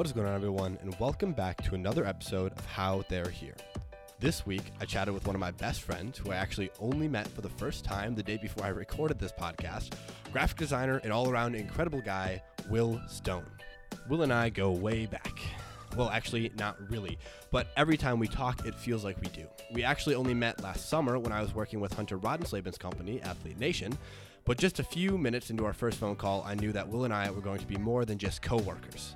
What is going on, everyone, and welcome back to another episode of How They're Here. This week, I chatted with one of my best friends who I actually only met for the first time the day before I recorded this podcast graphic designer and all around incredible guy, Will Stone. Will and I go way back. Well, actually, not really, but every time we talk, it feels like we do. We actually only met last summer when I was working with Hunter Rodenslaben's company, Athlete Nation, but just a few minutes into our first phone call, I knew that Will and I were going to be more than just co workers.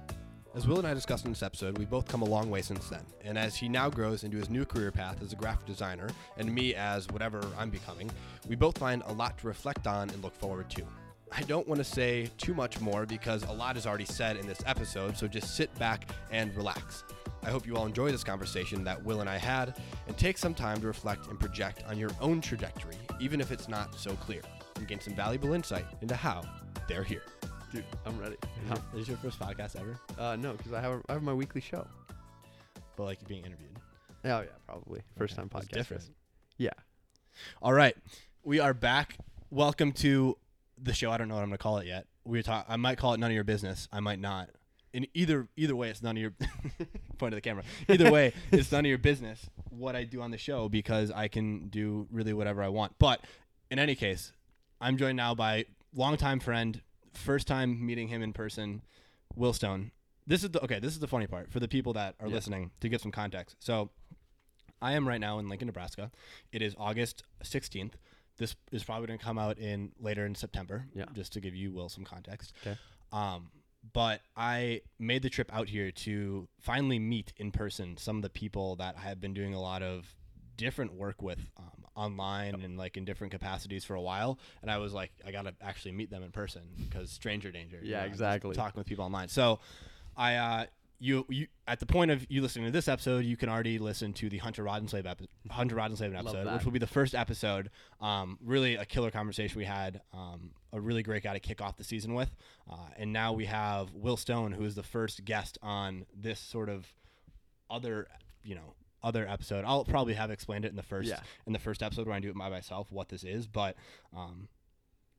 As Will and I discussed in this episode, we've both come a long way since then. And as he now grows into his new career path as a graphic designer, and me as whatever I'm becoming, we both find a lot to reflect on and look forward to. I don't want to say too much more because a lot is already said in this episode, so just sit back and relax. I hope you all enjoy this conversation that Will and I had and take some time to reflect and project on your own trajectory, even if it's not so clear, and gain some valuable insight into how they're here. Dude, I'm ready. Is this your first podcast ever? Uh, no, because I have I have my weekly show. But like being interviewed. Oh yeah, probably first time podcast. different. Yeah. All right, we are back. Welcome to the show. I don't know what I'm gonna call it yet. We talk. I might call it none of your business. I might not. In either either way, it's none of your point of the camera. Either way, it's none of your business what I do on the show because I can do really whatever I want. But in any case, I'm joined now by longtime friend, first time meeting him in person, Will Stone. This is the okay. This is the funny part for the people that are Yeah. listening to get some context. So, I am right now in Lincoln, Nebraska. It is August 16th. This is probably going to come out in later in September. Yeah. Just to give you Will some context. 'Kay. Um, but I made the trip out here to finally meet in person some of the people that I have been doing a lot of different work with um, online and like in different capacities for a while. And I was like, I got to actually meet them in person because stranger danger. you Yeah, know, exactly. Talking with people online. So I, uh, you, you at the point of you listening to this episode, you can already listen to the Hunter Rodenslave epi- Hunter Rodenslave episode, which will be the first episode. Um, really a killer conversation we had. Um, a really great guy to kick off the season with, uh, and now we have Will Stone, who is the first guest on this sort of other, you know, other episode. I'll probably have explained it in the first Yeah. in the first episode when I do it by myself what this is, but um,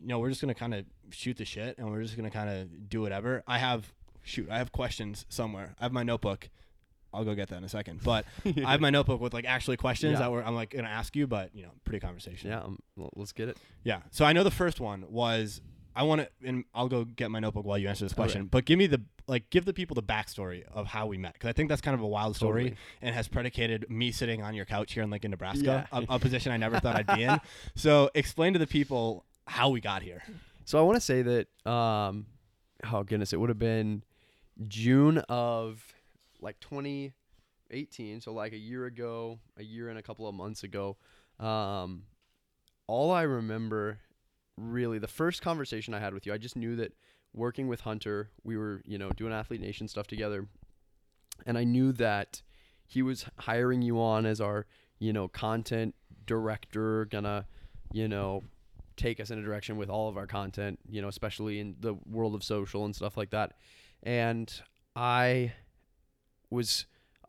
you know, we're just gonna kind of shoot the shit, and we're just gonna kind of do whatever. I have shoot, I have questions somewhere. I have my notebook. I'll go get that in a second, but I have my notebook with like actually questions Yeah. that were, I'm like gonna ask you, but you know, pretty conversation. Yeah. Um, well, let's get it. Yeah. So I know the first one was I want to, and I'll go get my notebook while you answer this question. But give me the like, give the people the backstory of how we met because I think that's kind of a wild story Totally. and has predicated me sitting on your couch here in Lincoln, Nebraska, Yeah. a, a position I never thought I'd be in. So explain to the people how we got here. So I want to say that. Um, oh goodness, it would have been June of like 2018. So like a year ago, a year and a couple of months ago. Um, all I remember, really, the first conversation I had with you, I just knew that working with Hunter, we were you know doing Athlete Nation stuff together, and I knew that he was hiring you on as our you know content director, gonna you know take us in a direction with all of our content, you know, especially in the world of social and stuff like that. And I was,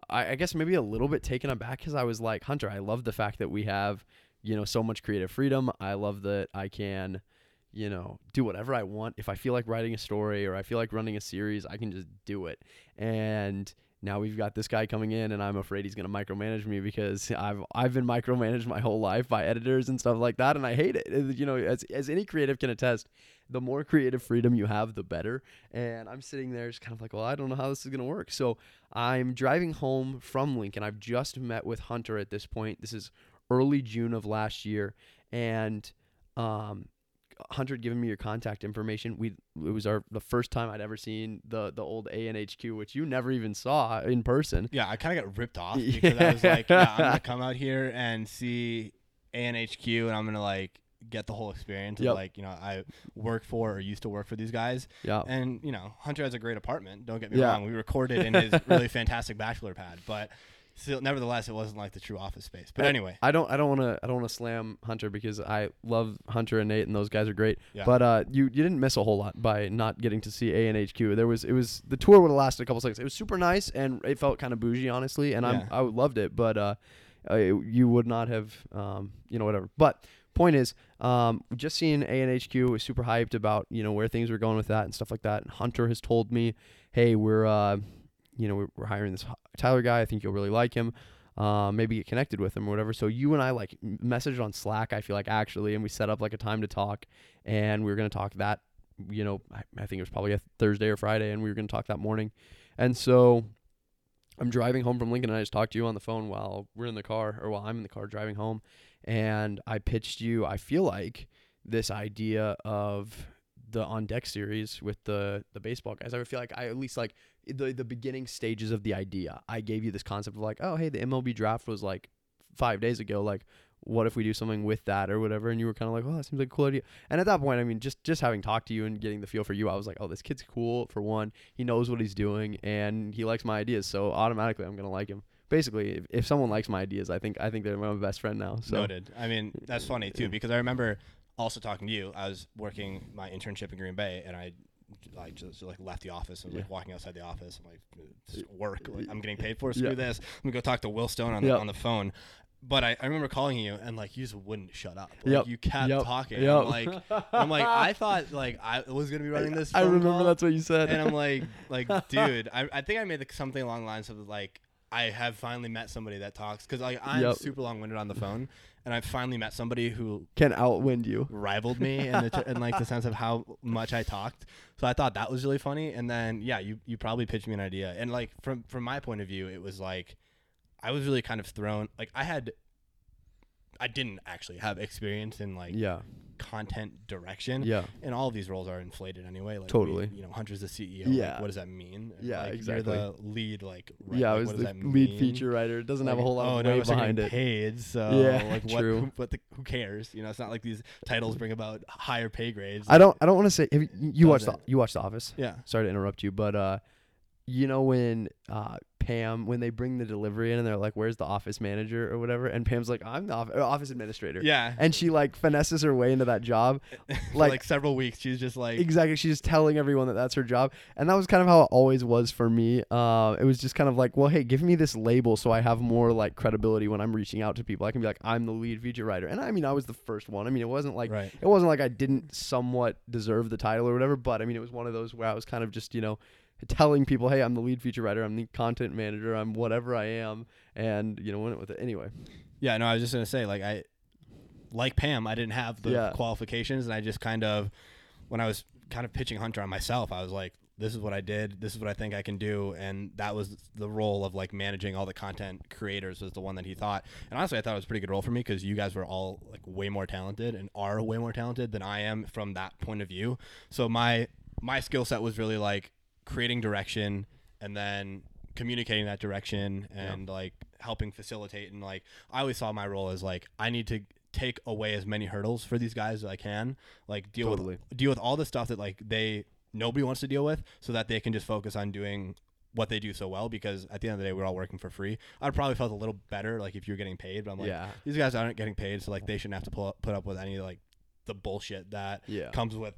I, I guess maybe a little bit taken aback because I was like, Hunter, I love the fact that we have, you know, so much creative freedom. I love that I can, you know, do whatever I want. If I feel like writing a story or I feel like running a series, I can just do it. And now we've got this guy coming in and I'm afraid he's going to micromanage me because I've I've been micromanaged my whole life by editors and stuff like that and I hate it. Uh, You know, as as any creative can attest, the more creative freedom you have, the better. And I'm sitting there just kind of like, well, I don't know how this is going to work. So, I'm driving home from Lincoln. I've just met with Hunter at this point. This is early June of last year and um Hunter had given me your contact information. We it was our the first time I'd ever seen the the old ANHQ, which you never even saw in person. Yeah, I kind of got ripped off because I was like, yeah, I'm gonna come out here and see ANHQ, and I'm gonna like get the whole experience. Of, like, you know, I work for or used to work for these guys, Yeah. and you know, Hunter has a great apartment. Don't get me Yeah. wrong. We recorded in his really fantastic bachelor pad, but still, nevertheless, it wasn't like the true office space. But I- anyway, I don't I don't want to I don't want to slam Hunter because I love Hunter and Nate and those guys are great. Yeah. But uh you you didn't miss a whole lot by not getting to see ANHQ. There was it was the tour would have lasted a couple seconds. It was super nice and it felt kind of bougie honestly and Yeah. I'm I loved it, but uh uh, you would not have um you know whatever. But point is um just seeing ANHQ was super hyped about, you know, where things were going with that and stuff like that. And Hunter has told me, "Hey, we're uh you know, we're, hiring this Tyler guy. I think you'll really like him. Um, maybe get connected with him or whatever. So you and I like messaged on Slack. I feel like actually, and we set up like a time to talk, and we were gonna talk that. You know, I, I think it was probably a Thursday or Friday, and we were gonna talk that morning. And so I'm driving home from Lincoln, and I just talked to you on the phone while we're in the car, or while I'm in the car driving home, and I pitched you. I feel like this idea of the on deck series with the the baseball guys. I feel like I at least like the the beginning stages of the idea. I gave you this concept of like, oh hey, the MLB draft was like five days ago. Like, what if we do something with that or whatever? And you were kind of like, oh, that seems like a cool idea. And at that point, I mean, just just having talked to you and getting the feel for you, I was like, oh, this kid's cool. For one, he knows what he's doing and he likes my ideas, so automatically I'm gonna like him. Basically, if, if someone likes my ideas, I think I think they're my best friend now. So Noted. I mean, that's funny too because I remember also talking to you. I was working my internship in Green Bay, and I like just like left the office. I was like walking outside the office. I'm like, "This work. Like, I'm getting paid for. Screw Yeah. this. I'm gonna go talk to Will Stone on the Yeah. on the phone. But I, I remember calling you and like you just wouldn't shut up. Like, Yep. You kept Yep. talking. Yep. I'm like I'm like I thought like I was gonna be running this. I remember call, that's what you said. and I'm like like dude. I, I think I made something along the lines of like I have finally met somebody that talks because like I'm Yep. super long winded on the phone, and I finally met somebody who can outwind you. rivaled me in, the in like the sense of how much I talked. So I thought that was really funny. And then yeah, you you probably pitched me an idea, and like from from my point of view, it was like I was really kind of thrown. Like I had. I didn't actually have experience in like Yeah, content direction, yeah, and all of these roles are inflated anyway. Like Totally. we, you know, Hunter's the CEO. Yeah. Like, what does that mean? Yeah, like, exactly. You're the lead, like. right, yeah. like, I was what does the lead feature writer. It doesn't have a whole lot oh, of no, behind it. Paid, so Yeah, like what? true. Who, what the, who cares? You know, it's not like these titles bring about higher pay grades. I don't. I don't want to say. Have you, you watched the you watched The Office. Yeah. Sorry to interrupt you, but uh, you know when uh Pam when they bring the delivery in and they're like, "Where's the office manager or whatever?" And Pam's like, "I'm the off- uh, office administrator." Yeah. And she like finesses her way into that job. For like- like, several weeks, she's just like. Exactly. She's just telling everyone that that's her job. And that was kind of how it always was for me. Uh, it was just kind of like, well, hey, give me this label so I have more like credibility when I'm reaching out to people. I can be like, I'm the lead feature writer. And I mean, I was the first one. I mean, it wasn't like, right. it wasn't like I didn't somewhat deserve the title or whatever, but I mean, it was one of those where I was kind of just, you know, telling people, hey, I'm the lead feature writer. I'm the content manager. I'm whatever I am. And, you know, went with it. Anyway. Yeah. No, I was just gonna say like I, like Pam, I didn't have the Yeah. qualifications, and I just kind of, when I was kind of pitching Hunter on myself, I was like, this is what I did. This is what I think I can do, and that was the role of like managing all the content creators was the one that he thought. And honestly, I thought it was a pretty good role for me because you guys were all like way more talented and are way more talented than I am from that point of view. So my my skill set was really like creating direction and then communicating that direction and like helping facilitate and like I always saw my role as like I need to take away as many hurdles for these guys as I can like deal Totally. with deal with all the stuff that like they nobody wants to deal with so that they can just focus on doing what they do so well because at the end of the day we're all working for free. I'd probably felt a little better like if you're getting paid, but I'm like yeah. these guys aren't getting paid so like they shouldn't have to pull, put up with any like the bullshit that Yeah. comes with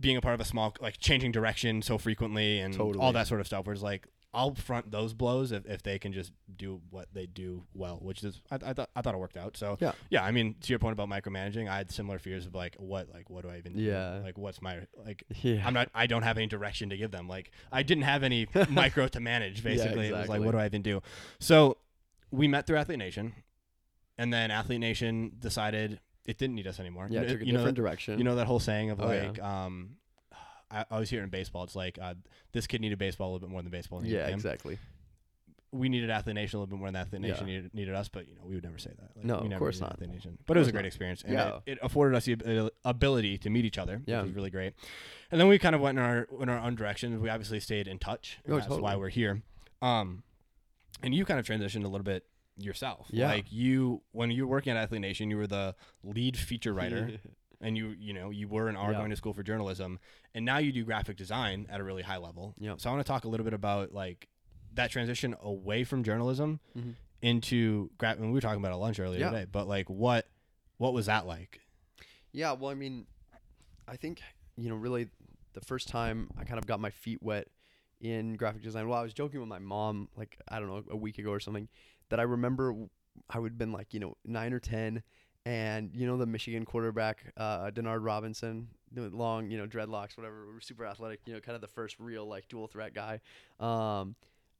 being a part of a small like changing direction so frequently and Totally. all that sort of stuff where it's like I'll front those blows if, if they can just do what they do well, which is I, I thought I thought it worked out. So Yeah. yeah. I mean, to your point about micromanaging, I had similar fears of like what like what do I even do? Yeah. like what's my like Yeah. I'm not I don't have any direction to give them. Like I didn't have any micro to manage basically. It was like what do I even do? So we met through Athlete Nation, and then Athlete Nation decided it didn't need us anymore. yeah. You know- Took a you different that- direction. you know that whole saying of Oh, yeah. like, um, I I always hear in baseball. It's like uh, this kid needed baseball a little bit more than baseball needed yeah, him. exactly. We needed Athlete Nation a little bit more than Athlete Nation Yeah. needed, needed us, but you know we would never say that. Like, No, of course not. Athlete Nation, but it was a great not. experience, and Yeah. it, it afforded us the ability to meet each other, Yeah. which was really great. And then we kind of went in our in our own directions. We obviously stayed in touch. Oh, that's why we're here. Um, and you kind of transitioned a little bit yourself. Yeah. Like you, when you were working at Athlete Nation, you were the lead feature writer and you you know you were and are Yeah. going to school for journalism and now you do graphic design at a really high level Yep. so i want to talk a little bit about like that transition away from journalism Mhm. into graphic. we were talking about it at lunch earlier Yeah. today but like what what was that like Yeah, well, I mean, I think you know, really, the first time I kind of got my feet wet in graphic design. Well, I was joking with my mom, like I don't know, a week ago or something, that I remember I would have been like you know nine or ten, and you know the Michigan quarterback, uh, Denard Robinson, long you know dreadlocks, whatever, super athletic, you know, kind of the first real like dual threat guy. Um,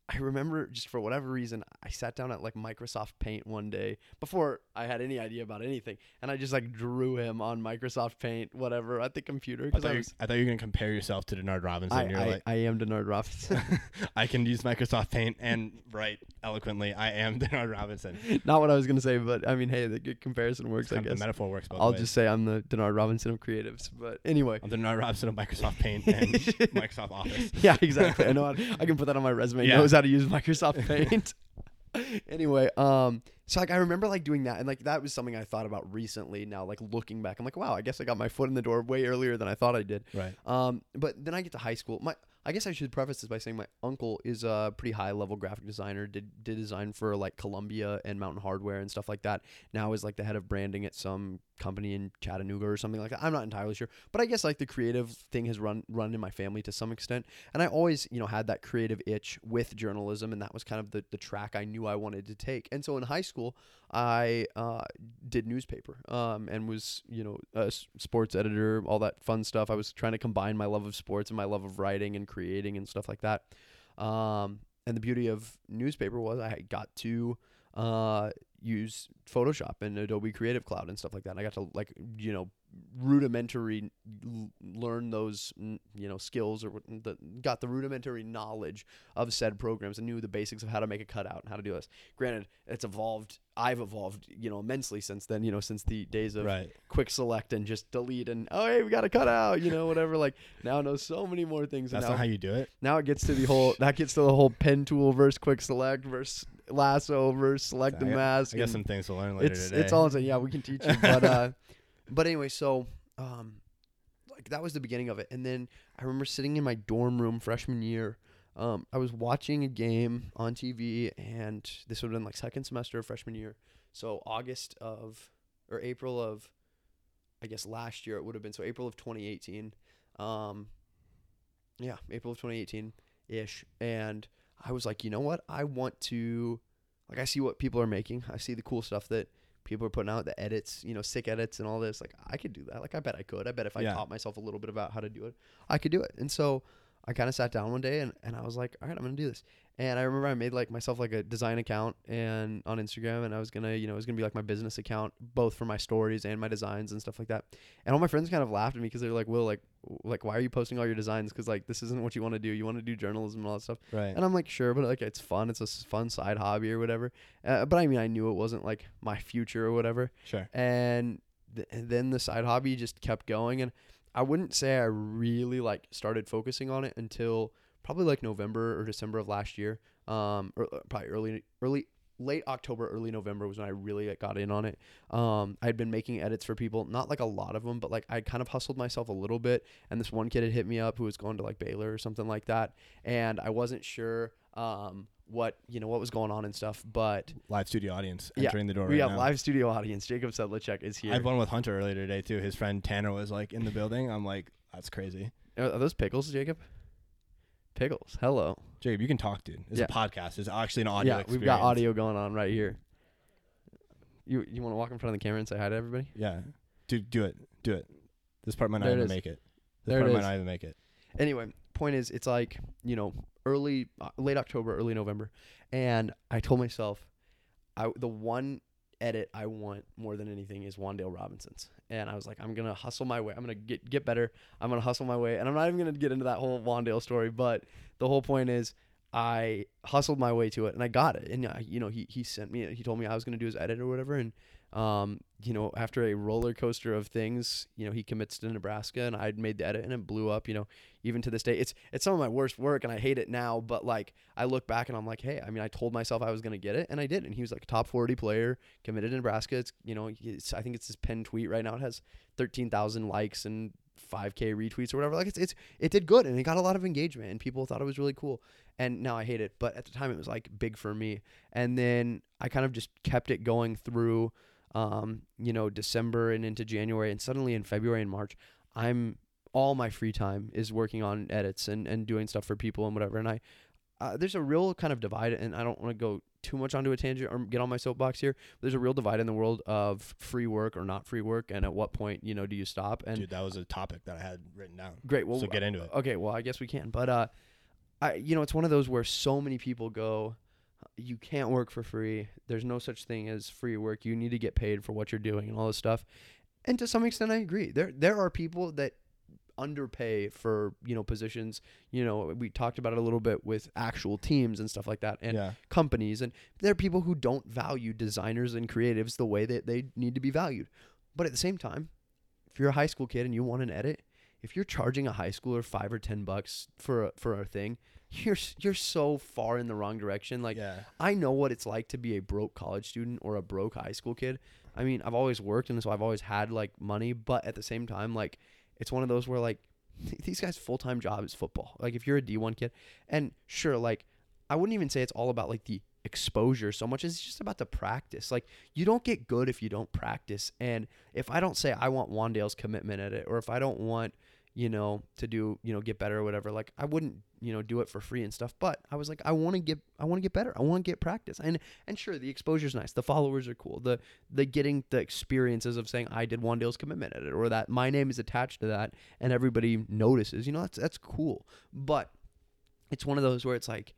I remember just for whatever reason, I sat down at like Microsoft Paint one day before I had any idea about anything, and I just like drew him on Microsoft Paint, whatever, at the computer. I thought, I, you, was, I thought you were gonna compare yourself to Denard Robinson. I, You're I, like, I am Denard Robinson. I can use Microsoft Paint and write eloquently. I am Denard Robinson. Not what I was gonna say, but I mean, hey, the good comparison works. I of the guess. metaphor works I'll ways. just say I'm the Denard Robinson of creatives. But anyway, I'm Denard Robinson of Microsoft Paint and Microsoft Office. yeah, exactly. I know. How I can put that on my resume. Yeah. Knows how to use Microsoft Paint. anyway, um, so like I remember like doing that, and like that was something I thought about recently. Now, like looking back, I'm like, wow, I guess I got my foot in the door way earlier than I thought I did. Right. Um, but then I get to high school. My I guess I should preface this by saying my uncle is a pretty high level graphic designer. Did did design for like Columbia and Mountain Hardwear and stuff like that. Now is like the head of branding at some company in Chattanooga or something like that. I'm not entirely sure, but I guess like the creative thing has run run in my family to some extent. And I always you know had that creative itch with journalism, and that was kind of the the track I knew I wanted to take. And so in high school, I uh, did newspaper um, and was you know a sports editor, all that fun stuff. I was trying to combine my love of sports and my love of writing and creating and stuff like that. Um, and the beauty of newspaper was I got to uh, use Photoshop and Adobe Creative Cloud and stuff like that. And I got to like you know rudimentary learn those you know skills or the, got the rudimentary knowledge of said programs and knew the basics of how to make a cutout and how to do this. Granted, it's evolved. I've evolved you know immensely since then. You know since the days of Right. quick select and just delete and oh hey we got a cutout you know whatever like now I know so many more things. That's and not how you do it. now it gets to the whole that gets to the whole pen tool versus quick select versus lasso versus select I and got- mask. I got some things to learn later it's today. it's all insane. Yeah, we can teach you. But uh, but anyway, so um, like that was the beginning of it, and then I remember sitting in my dorm room freshman year. Um, I was watching a game on TV, and this would have been like second semester of freshman year. So August of or April of, I guess last year it would have been. So April of 2018. Um, yeah, April of 2018 ish, and I was like, you know what? I want to, like, I see what people are making. I see the cool stuff that people are putting out, the edits, you know, sick edits and all this. Like, I could do that. Like, I bet I could. I bet if I Yeah. taught myself a little bit about how to do it, I could do it. And so I kind of sat down one day and, and I was like, all right, I'm going to do this. And I remember I made like myself like a design account and on Instagram and I was going to, you know, it was to be like my business account, both for my stories and my designs and stuff like that. And all my friends kind of laughed at me because they were like, Will, like, like, why are you posting all your designs? Because like, this isn't what you want to do. You want to do journalism and all that stuff. right. And I'm like, sure, but like it's fun. It's a fun side hobby or whatever. Uh, but I mean, I knew it wasn't like my future or whatever. Sure. And, th- and then the side hobby just kept going. And I wouldn't say I really like started focusing on it until probably like November or December of last year. Um, or uh, probably early, early, late October, early November was when I really like, got in on it. Um, I had been making edits for people, not like a lot of them, but like I kind of hustled myself a little bit. And this one kid had hit me up who was going to like Baylor or something like that, and I wasn't sure um what you know what was going on and stuff. But Live studio audience Yeah, entering the door we right got now. live studio audience. Jacob Sedlacek is here. I had one with Hunter earlier today too. His friend Tanner was like in the building. I'm like, that's crazy. Are those pickles, Jacob? Pickles. Hello. Jacob, you can talk, dude. It's Yeah. a podcast. It's actually an audio. yeah, experience. we've got audio going on right here. You you want to walk in front of the camera and say hi to everybody? Yeah, dude, do it, do it. This part might not There even make it. This There it part might not even make it. Anyway, point is, it's like you know, early, uh, late October, early November, and I told myself, I the one edit I want more than anything is Wandale Robinson's, and I was like, I'm gonna hustle my way. I'm gonna get get better. I'm gonna hustle my way, and I'm not even gonna get into that whole Wandale story, but the whole point is. I hustled my way to it and I got it. And uh, you know, he he sent me he told me I was going to do his edit or whatever and um, you know, after a roller coaster of things, you know, he commits to Nebraska and I'd made the edit and it blew up, you know, even to this day. It's it's some of my worst work and I hate it now, but like I look back and I'm like, hey, I mean, I told myself I was to get it and I did. And he was like a top 40 player, committed to Nebraska. It's, you know, it's, I think it's his pin tweet right now. It has 13,000 likes and 5k retweets or whatever. Like it's it's it did good and it got a lot of engagement and people thought it was really cool. And now I hate it, but at the time it was like big for me. And then I kind of just kept it going through um, you know, December and into January and suddenly in February and March, I'm all my free time is working on edits and, and doing stuff for people and whatever. And I, uh, there's a real kind of divide, and I don't want to go too much onto a tangent or get on my soapbox here. There's a real divide in the world of free work or not free work, and at what point you know do you stop? And Dude, that was a topic that I had written down. great, well, so get into it. okay, well I guess we can, but uh, I you know it's one of those where so many people go you can't work for free. There's no such thing as free work. You need to get paid for what you're doing and all this stuff. And to some extent I agree. There there are people that underpay for, you know, positions, you know, we talked about it a little bit with actual teams and stuff like that and yeah. companies and there are people who don't value designers and creatives the way that they need to be valued. But at the same time, if you're a high school kid and you want an edit, if you're charging a high schooler 5 or 10 bucks for a, for a thing, you're you're so far in the wrong direction. Like yeah. I know what it's like to be a broke college student or a broke high school kid. I mean, I've always worked and so I've always had like money, but at the same time, like it's one of those where like these guys' full time job is football. Like if you're a D one kid, and sure, like I wouldn't even say it's all about like the exposure so much as it's just about the practice. Like you don't get good if you don't practice. And if I don't say I want Wandale's commitment at it, or if I don't want you know to do you know get better or whatever, like I wouldn't you know do it for free and stuff. But I was like I want to get I want to get better. I want to get practice. And and sure the exposure's nice. The followers are cool. The the getting the experiences of saying I did one Wandale's commitment at it, or that my name is attached to that, and everybody notices. You know that's that's cool. But it's one of those where it's like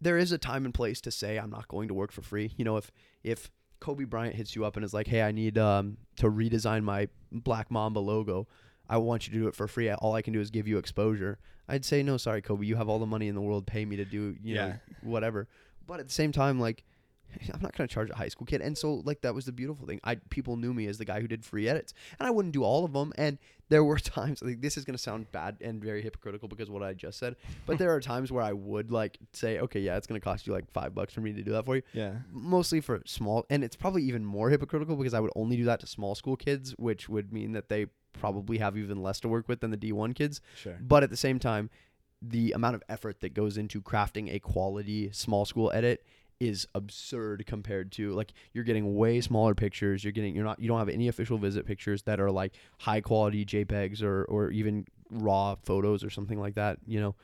there is a time and place to say I'm not going to work for free. You know, if if Kobe Bryant hits you up and is like, "Hey, I need um, to redesign my Black Mamba logo. I want you to do it for free. All I can do is give you exposure." I'd say, "No, sorry, Kobe. You have all the money in the world. Pay me to do, you know, Yeah. whatever." But at the same time, like, I'm not gonna charge a high school kid. And so, like, that was the beautiful thing. I people knew me as the guy who did free edits, and I wouldn't do all of them. And there were times like this is gonna sound bad and very hypocritical because of what I just said. But there are times where I would like say, okay, yeah, it's gonna cost you like five bucks for me to do that for you. Yeah. Mostly for small, and it's probably even more hypocritical because I would only do that to small school kids, which would mean that they probably have even less to work with than the D1 kids. Sure. But at the same time, the amount of effort that goes into crafting a quality small school edit is absurd compared to like you're getting way smaller pictures you're getting you're not you don't have any official visit pictures that are like high quality jpegs or or even raw photos or something like that you know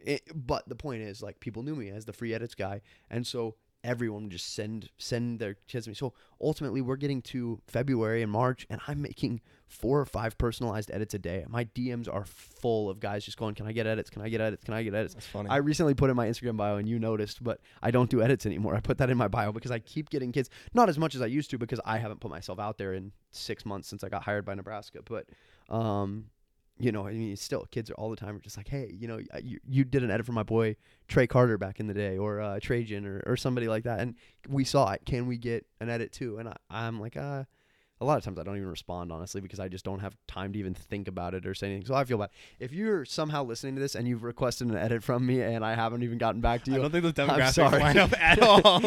it, but the point is like people knew me as the free edits guy and so everyone would just send send their kids to me so ultimately we're getting to february and march and i'm making four or five personalized edits a day my dms are full of guys just going can i get edits can i get edits can i get edits That's funny. I recently put in my Instagram bio, and you noticed, but I don't do edits anymore. I put that in my bio because I keep getting kids, not as much as I used to, because I haven't put myself out there in six months since I got hired by Nebraska. But, um, you know, I mean, still, kids are all the time are just like, hey, you know, you, you did an edit for my boy Trey Carter back in the day, or uh, Trajan, or, or somebody like that, and we saw it. Can we get an edit too? And I, I'm like, uh. A lot of times I don't even respond honestly because I just don't have time to even think about it or say anything. So I feel bad. If you're somehow listening to this and you've requested an edit from me and I haven't even gotten back to you, I don't think those demographics line up at all.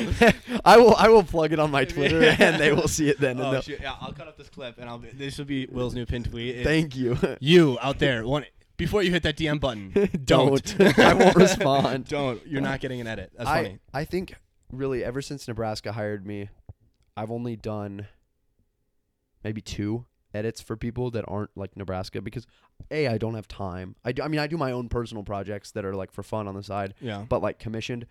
I will I will plug it on my Twitter and they will see it then. and oh shit! Yeah, I'll cut up this clip and I'll. Be, this will be Will's new pin tweet. It's, Thank you. you out there, want before you hit that DM button, don't. I won't respond. don't. You're not getting an edit. That's I, funny. I think really ever since Nebraska hired me, I've only done maybe two edits for people that aren't like Nebraska because a I don't have time. I do, I mean I do my own personal projects that are like for fun on the side, Yeah. but like commissioned.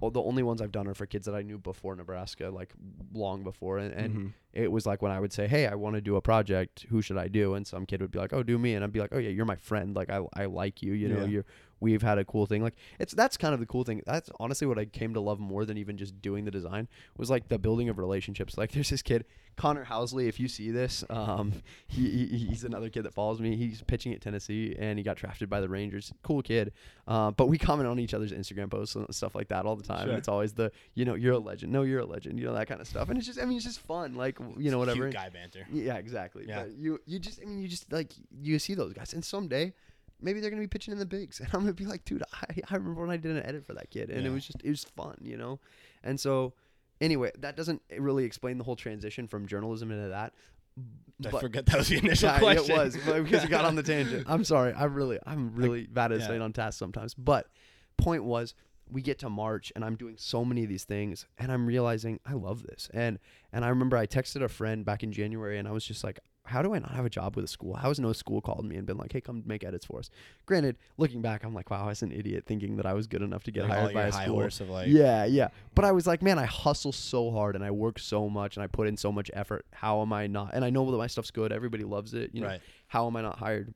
Well, the only ones I've done are for kids that I knew before Nebraska, like long before, and, and Mhm. It was like when I would say, "Hey, I want to do a project. Who should I do?" And some kid would be like, "Oh, do me," and I'd be like, "Oh yeah, you're my friend. Like I I like you. You know, Yeah. you're we've had a cool thing. Like it's that's kind of the cool thing. That's honestly what I came to love more than even just doing the design was like the building of relationships. Like there's this kid Connor Housley. If you see this, um, he, he he's another kid that follows me. He's pitching at Tennessee and he got drafted by the Rangers. Cool kid. Uh, but we comment on each other's Instagram posts and stuff like that all the time. Sure. And it's always the you know you're a legend. No, you're a legend. You know that kind of stuff. And it's just I mean it's just fun. Like you know whatever. Cute guy banter. Yeah, exactly. Yeah. But you you just I mean you just like you see those guys and someday maybe they're gonna be pitching in the bigs and I'm gonna be like, dude, I, I remember when I did an edit for that kid and it was just it was fun, you know? And so anyway, that doesn't really explain the whole transition from journalism into that. I But- forget that was the initial yeah, question. it was because it got on the tangent. I'm sorry. I really I'm really bad at yeah. staying on task sometimes. But point was we get to March and I'm doing so many of these things and I'm realizing I love this. And and I remember I texted a friend back in January and I was just like, how do I not have a job with a school? How has no school called me and been like, hey, come make edits for us? Granted, looking back, I'm like, wow, I was an idiot thinking that I was good enough to get Like, hired by a high school. like. yeah, yeah. But I was like, man, I hustle so hard and I work so much and I put in so much effort. How am I not? And I know that my stuff's good. Everybody loves it. You know, Right. how am I not hired?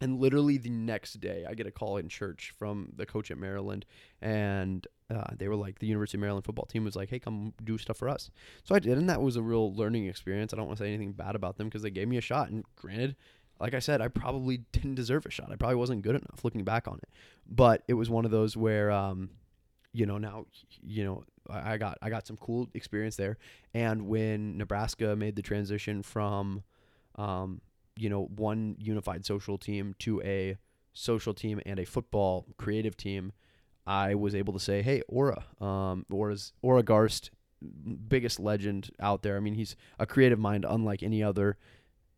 And literally the next day, I get a call in church from the coach at Maryland, and uh, they were like, the University of Maryland football team was like, "Hey, come do stuff for us." So I did, and that was a real learning experience. I don't want to say anything bad about them because they gave me a shot. And granted, like I said, I probably didn't deserve a shot. I probably wasn't good enough looking back on it. But it was one of those where, um, you know, now, you know, I got I got some cool experience there. And when Nebraska made the transition from, um, you know, one unified social team to a social team and a football creative team, I was able to say, hey, Aura, um, Aura's Aura Garst, biggest legend out there. I mean, he's a creative mind unlike any other.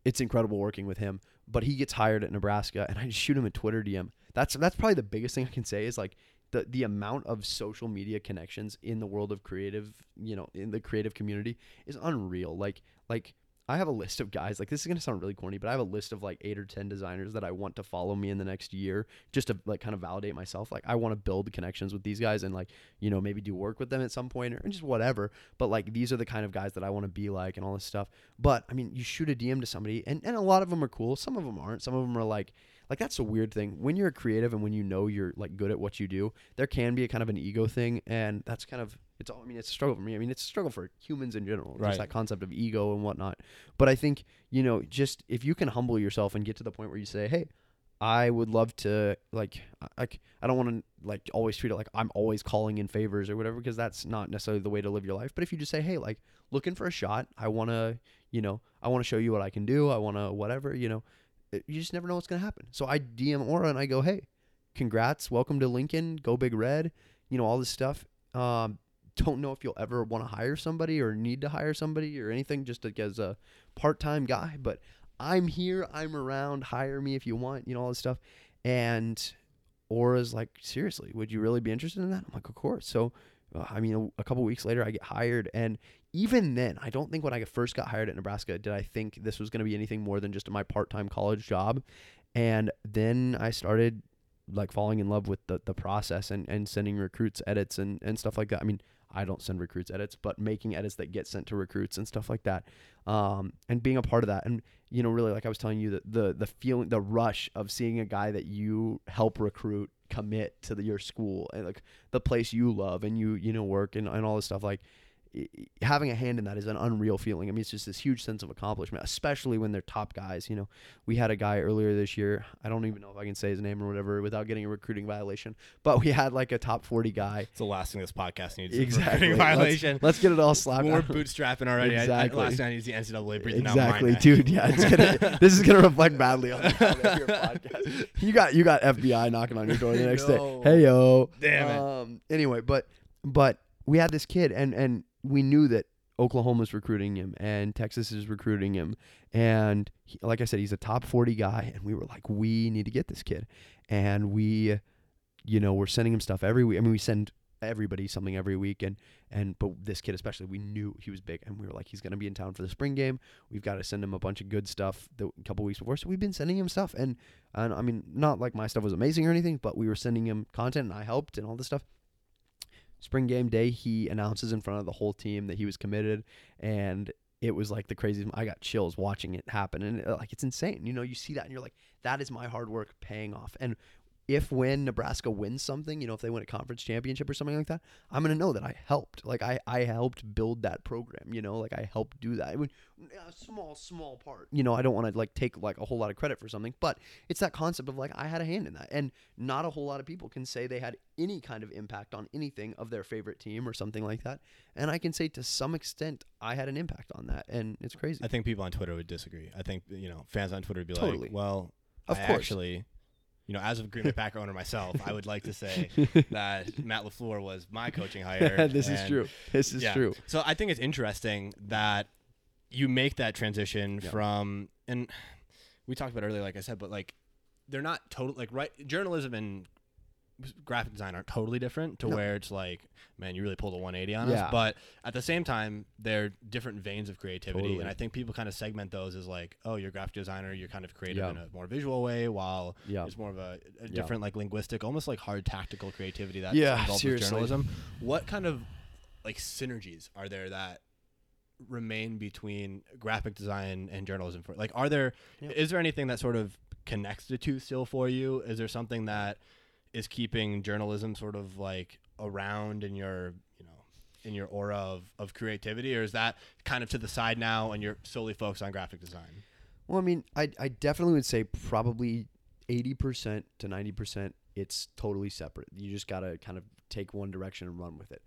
It's incredible working with him. But he gets hired at Nebraska, and I just shoot him a Twitter DM. That's that's probably the biggest thing I can say is like the the amount of social media connections in the world of creative, you know, in the creative community is unreal. Like like I have a list of guys. Like this is gonna sound really corny, but I have a list of like eight or ten designers that I want to follow me in the next year, just to like kind of validate myself. Like I want to build connections with these guys and like you know maybe do work with them at some point or just whatever. But like these are the kind of guys that I want to be like and all this stuff. But I mean, you shoot a DM to somebody, and and a lot of them are cool. Some of them aren't. Some of them are like like that's a weird thing when you're a creative and when you know you're like good at what you do there can be a kind of an ego thing and that's kind of it's all i mean it's a struggle for me. I mean it's a struggle for humans in general Right. just that concept of ego and whatnot. But i think you know just if you can humble yourself and get to the point where you say hey i would love to like like i don't want to like always treat it like i'm always calling in favors or whatever because that's not necessarily the way to live your life. But if you just say hey like looking for a shot. I want to you know i want to show you what i can do. I want to whatever you know it- you just never know what's going to happen. So I DM Aura and I go, hey, congrats, welcome to Lincoln, go big red, you know, all this stuff. Um, don't know if you'll ever want to hire somebody or need to hire somebody or anything just as a part time guy, but I'm here, I'm around, hire me if you want, you know, all this stuff. And Aura's like, seriously, would you really be interested in that? I'm like, of course. So, uh, I mean, a, a couple weeks later, I get hired, and even then, I don't think when I first got hired at Nebraska did I think this was going to be anything more than just my part-time college job. And then I started like falling in love with the, the process and, and sending recruits edits and, and stuff like that. I mean, I don't send recruits edits, but making edits that get sent to recruits and stuff like that. Um, and being a part of that. And, you know, really, like I was telling you, the, the, the feeling, the rush of seeing a guy that you help recruit commit to the, your school and like the place you love and you, you know, work and, and all this stuff. Like, having a hand in that is an unreal feeling. I mean, it's just this huge sense of accomplishment, especially when they're top guys. You know, we had a guy earlier this year. I don't even know if I can say his name or whatever without getting a recruiting violation, but we had like a top 40 guy. It's the last thing this podcast needs. Exactly. Recruiting Let's- violation. Let's, get it all slapped. More on. bootstrapping already. I- I, Exactly. last night is the NCAA breathing Exactly, dude. Yeah, it's gonna. this is gonna reflect badly on the quality your podcast. You got you got FBI knocking on your door the next No. day. Hey yo. Damn it. Um. Anyway, but but we had this kid, and and we knew that Oklahoma's recruiting him, and Texas is recruiting him, and he, like I said, he's a top forty guy, and we were like, we need to get this kid, and we, you know, we're sending him stuff every week. I mean, we send everybody something every week. And and but this kid especially we knew he was big. And we were like he's going to be in town for the spring game. We've got to send him a bunch of good stuff the, a couple weeks before. So we've been sending him stuff. And and I mean not like my stuff was amazing or anything but we were sending him content and I helped and all this stuff spring game day he announces in front of the whole team that he was committed and it was like the craziest I got chills watching it happen and uh, like it's insane you know you see that and you're like that is my hard work paying off. And if when Nebraska wins something, you know, if they win a conference championship or something like that, I'm gonna know that I helped. Like I, I helped build that program. You know, like I helped do that. I mean, a small, small part. You know, I don't want to like take like a whole lot of credit for something, but it's that concept of like I had a hand in that, and not a whole lot of people can say they had any kind of impact on anything of their favorite team or something like that. And I can say to some extent I had an impact on that, and it's crazy. I think people on Twitter would disagree. I think you know fans on Twitter would be Totally. like, "Well, Of I course. actually, you know, as a Green Bay Packer owner myself, I would like to say that Matt Lafleur was my coaching hire. this is true. This is yeah. true. So I think it's interesting that you make that transition Yeah. from, and we talked about earlier, like I said, but like they're not total like right journalism and graphic design aren't totally different to No. where it's like man you really pulled a 180 on Yeah. us but at the same time they're different veins of creativity Totally. and i think people kind of segment those as like oh you're a graphic designer you're kind of creative in a more visual way while it's more of a, a different like linguistic almost like hard tactical creativity that's Yeah, involved seriously. with journalism what kind of like synergies are there that remain between graphic design and journalism for like are there is there anything that sort of connects the two still for you? Is there something that is keeping journalism sort of like around in your you know in your aura of, of creativity or is that kind of to the side now and you're solely focused on graphic design Well, I mean, I I definitely would say probably eighty percent to ninety percent. It's totally separate. You just gotta kind of take one direction and run with it.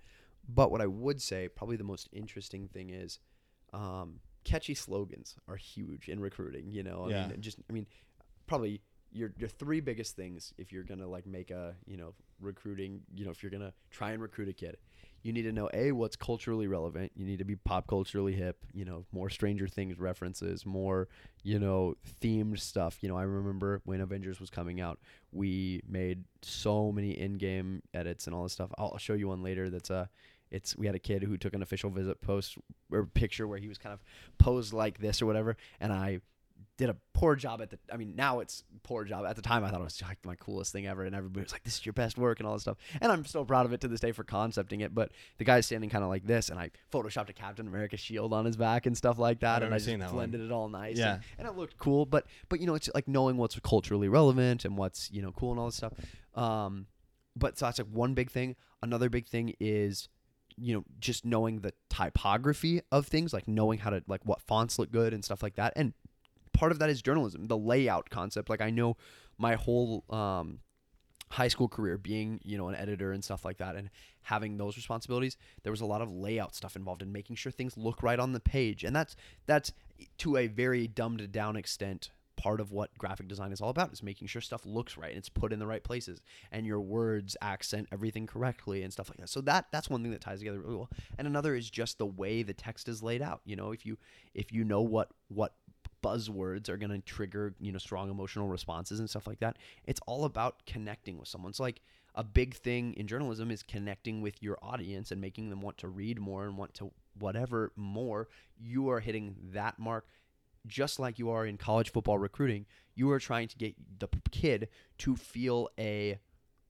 But what I would say, probably the most interesting thing is, um, catchy slogans are huge in recruiting. You know, I Yeah. mean, just I mean, probably your your three biggest things if you're gonna like make a you know recruiting. You know, if you're gonna try and recruit a kid, you need to know a what's culturally relevant. You need to be pop culturally hip. You know, more Stranger Things references, more you know themed stuff. You know, I remember when Avengers was coming out, we made so many in-game edits and all this stuff. I'll, show you one later. That's a it's we had a kid who took an official visit post or picture where he was kind of posed like this or whatever, and I did a poor job at the. I mean, now it's poor job. At the time, I thought it was like my coolest thing ever, and everybody was like, "This is your best work" and all this stuff. And I'm still proud of it to this day for concepting it. But the guy's standing kind of like this, and I photoshopped a Captain America shield on his back and stuff like that, and I just that one. blended it all nice. Yeah. and, and it looked cool. But but you know, it's like knowing what's culturally relevant and what's you know cool and all this stuff. Um, but so that's like one big thing. Another big thing is you know just knowing the typography of things like knowing how to like what fonts look good and stuff like that and part of that is journalism the layout concept. Like i know my whole um high school career being you know an editor and stuff like that and having those responsibilities there was a lot of layout stuff involved in making sure things look right on the page. And that's that's to a very dumbed down extent part of what graphic design is all about is making sure stuff looks right and it's put in the right places and your words accent everything correctly and stuff like that. So that that's one thing that ties together really well. And another is just the way the text is laid out. You know if you if you know what what buzzwords are going to trigger you know strong emotional responses and stuff like that. It's all about connecting with someone. It's like a big thing in journalism is connecting with your audience and making them want to read more and want to whatever more. You are hitting that mark. Just like you are in college football recruiting you are trying to get the kid to feel a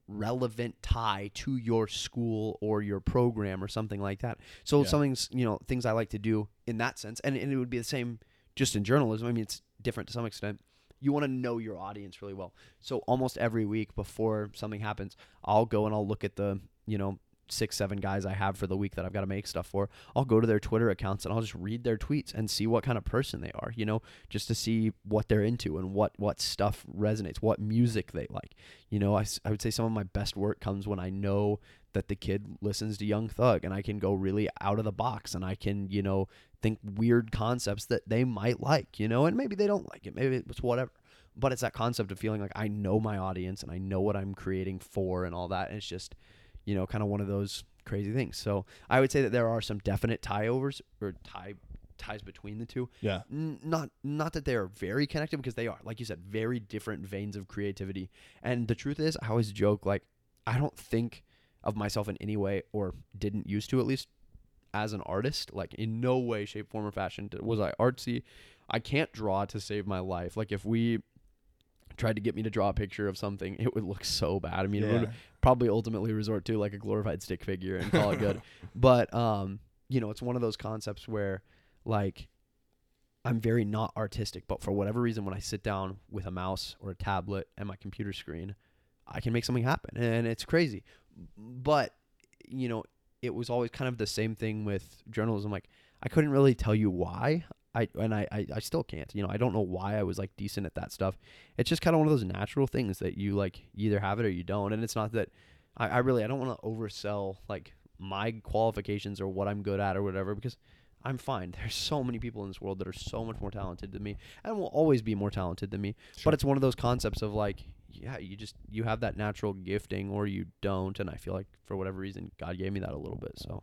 relevant tie to your school or your program or something like that. So Yeah. something's you know things i like to do in that sense. And, and it would be the same just in journalism i mean it's different to some extent you want to know your audience really well. So almost every week before something happens i'll go and i'll look at the you know six seven guys i have for the week that i've got to make stuff for. I'll go to their twitter accounts and i'll just read their tweets and see what kind of person they are you know just to see what they're into and what what stuff resonates what music they like. You know I, I would say some of my best work comes when i know that the kid listens to young thug and i can go really out of the box and i can you know think weird concepts that they might like you know and maybe they don't like it maybe it's whatever but it's that concept of feeling like i know my audience and i know what i'm creating for and all that and it's just you know kind of one of those crazy things. So i would say that there are some definite tie overs or tie ties between the two. Yeah. N- not not that they're very connected because they are like you said very different veins of creativity. And the truth is i always joke like i don't think of myself in any way or didn't used to at least as an artist like in no way shape form or fashion was i artsy i can't draw to save my life like if we tried to get me to draw a picture of something it would look so bad i mean it would probably ultimately resort to like a glorified stick figure and call it good. but um, you know, it's one of those concepts where like I'm very not artistic, but for whatever reason when I sit down with a mouse or a tablet and my computer screen, I can make something happen. And it's crazy. But you know, it was always kind of the same thing with journalism like I couldn't really tell you why. I and I, I, I still can't. You know, I don't know why I was like decent at that stuff. It's just kind of one of those natural things that you like either have it or you don't. And it's not that I, I really I don't want to oversell like my qualifications or what I'm good at or whatever because I'm fine. There's so many people in this world that are so much more talented than me and will always be more talented than me. Sure. But it's one of those concepts of like, yeah, you just you have that natural gifting or you don't, and I feel like for whatever reason God gave me that a little bit. So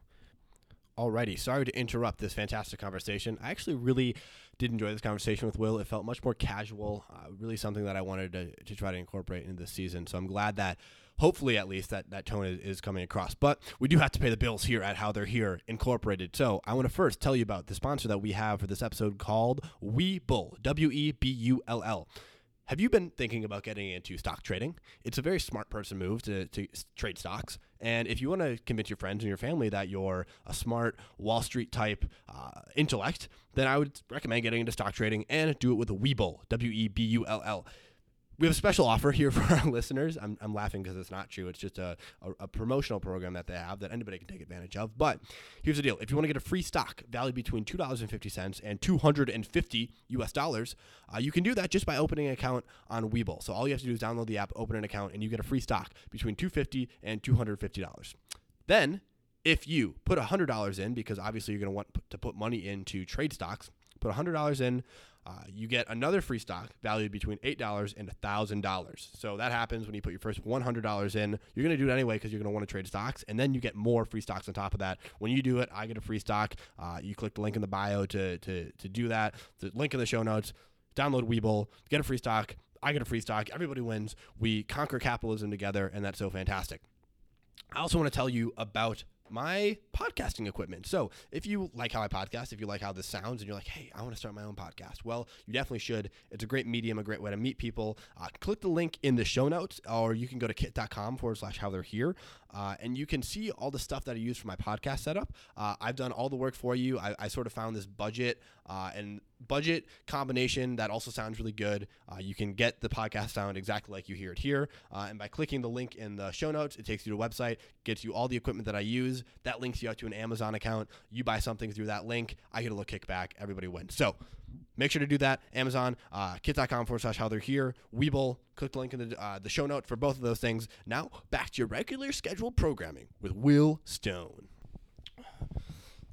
Alrighty, sorry to interrupt this fantastic conversation. I actually really did enjoy this conversation with Will. It felt much more casual, uh, really something that I wanted to, to try to incorporate into this season. So I'm glad that, hopefully at least, that, that tone is, is coming across. But we do have to pay the bills here at How They're Here Incorporated. So I want to first tell you about the sponsor that we have for this episode called Webull, W E B U L L. Have you been thinking about getting into stock trading? It's a very smart person move to, to trade stocks. And if you want to convince your friends and your family that you're a smart Wall Street type uh, intellect, then I would recommend getting into stock trading and do it with a Webull, W E B U L L. we have a special offer here for our listeners. I'm, I'm laughing because it's not true. It's just a, a, a promotional program that they have that anybody can take advantage of. But here's the deal: if you want to get a free stock valued between two dollars and fifty cents and two hundred and fifty U.S. dollars, uh, you can do that just by opening an account on Webull. So all you have to do is download the app, open an account, and you get a free stock between two fifty and two hundred fifty dollars. Then, if you put hundred dollars in, because obviously you're going to want to put money into trade stocks, put hundred dollars in. Uh, you get another free stock valued between eight dollars and thousand dollars. So that happens when you put your first one hundred dollars in. You're going to do it anyway because you're going to want to trade stocks, and then you get more free stocks on top of that. When you do it, I get a free stock. Uh, you click the link in the bio to to to do that. The link in the show notes. Download Webull, get a free stock. I get a free stock. Everybody wins. We conquer capitalism together, and that's so fantastic. I also want to tell you about my podcasting equipment. So, if you like how I podcast, if you like how this sounds, and you're like, hey, I want to start my own podcast, well, you definitely should. It's a great medium, a great way to meet people. Uh, click the link in the show notes, or you can go to kit.com forward slash how they're here, uh, and you can see all the stuff that I use for my podcast setup. Uh, I've done all the work for you. I, I sort of found this budget uh, and budget combination that also sounds really good. Uh, you can get the podcast sound exactly like you hear it here. Uh, and by clicking the link in the show notes, it takes you to a website, gets you all the equipment that I use. That links you out to an Amazon account. You buy something through that link. I get a little kickback. Everybody wins. So make sure to do that. Amazon, uh, kit.com forward slash how they're here. Webull, click the link in the, uh, the show note for both of those things. Now back to your regular scheduled programming with Will Stone.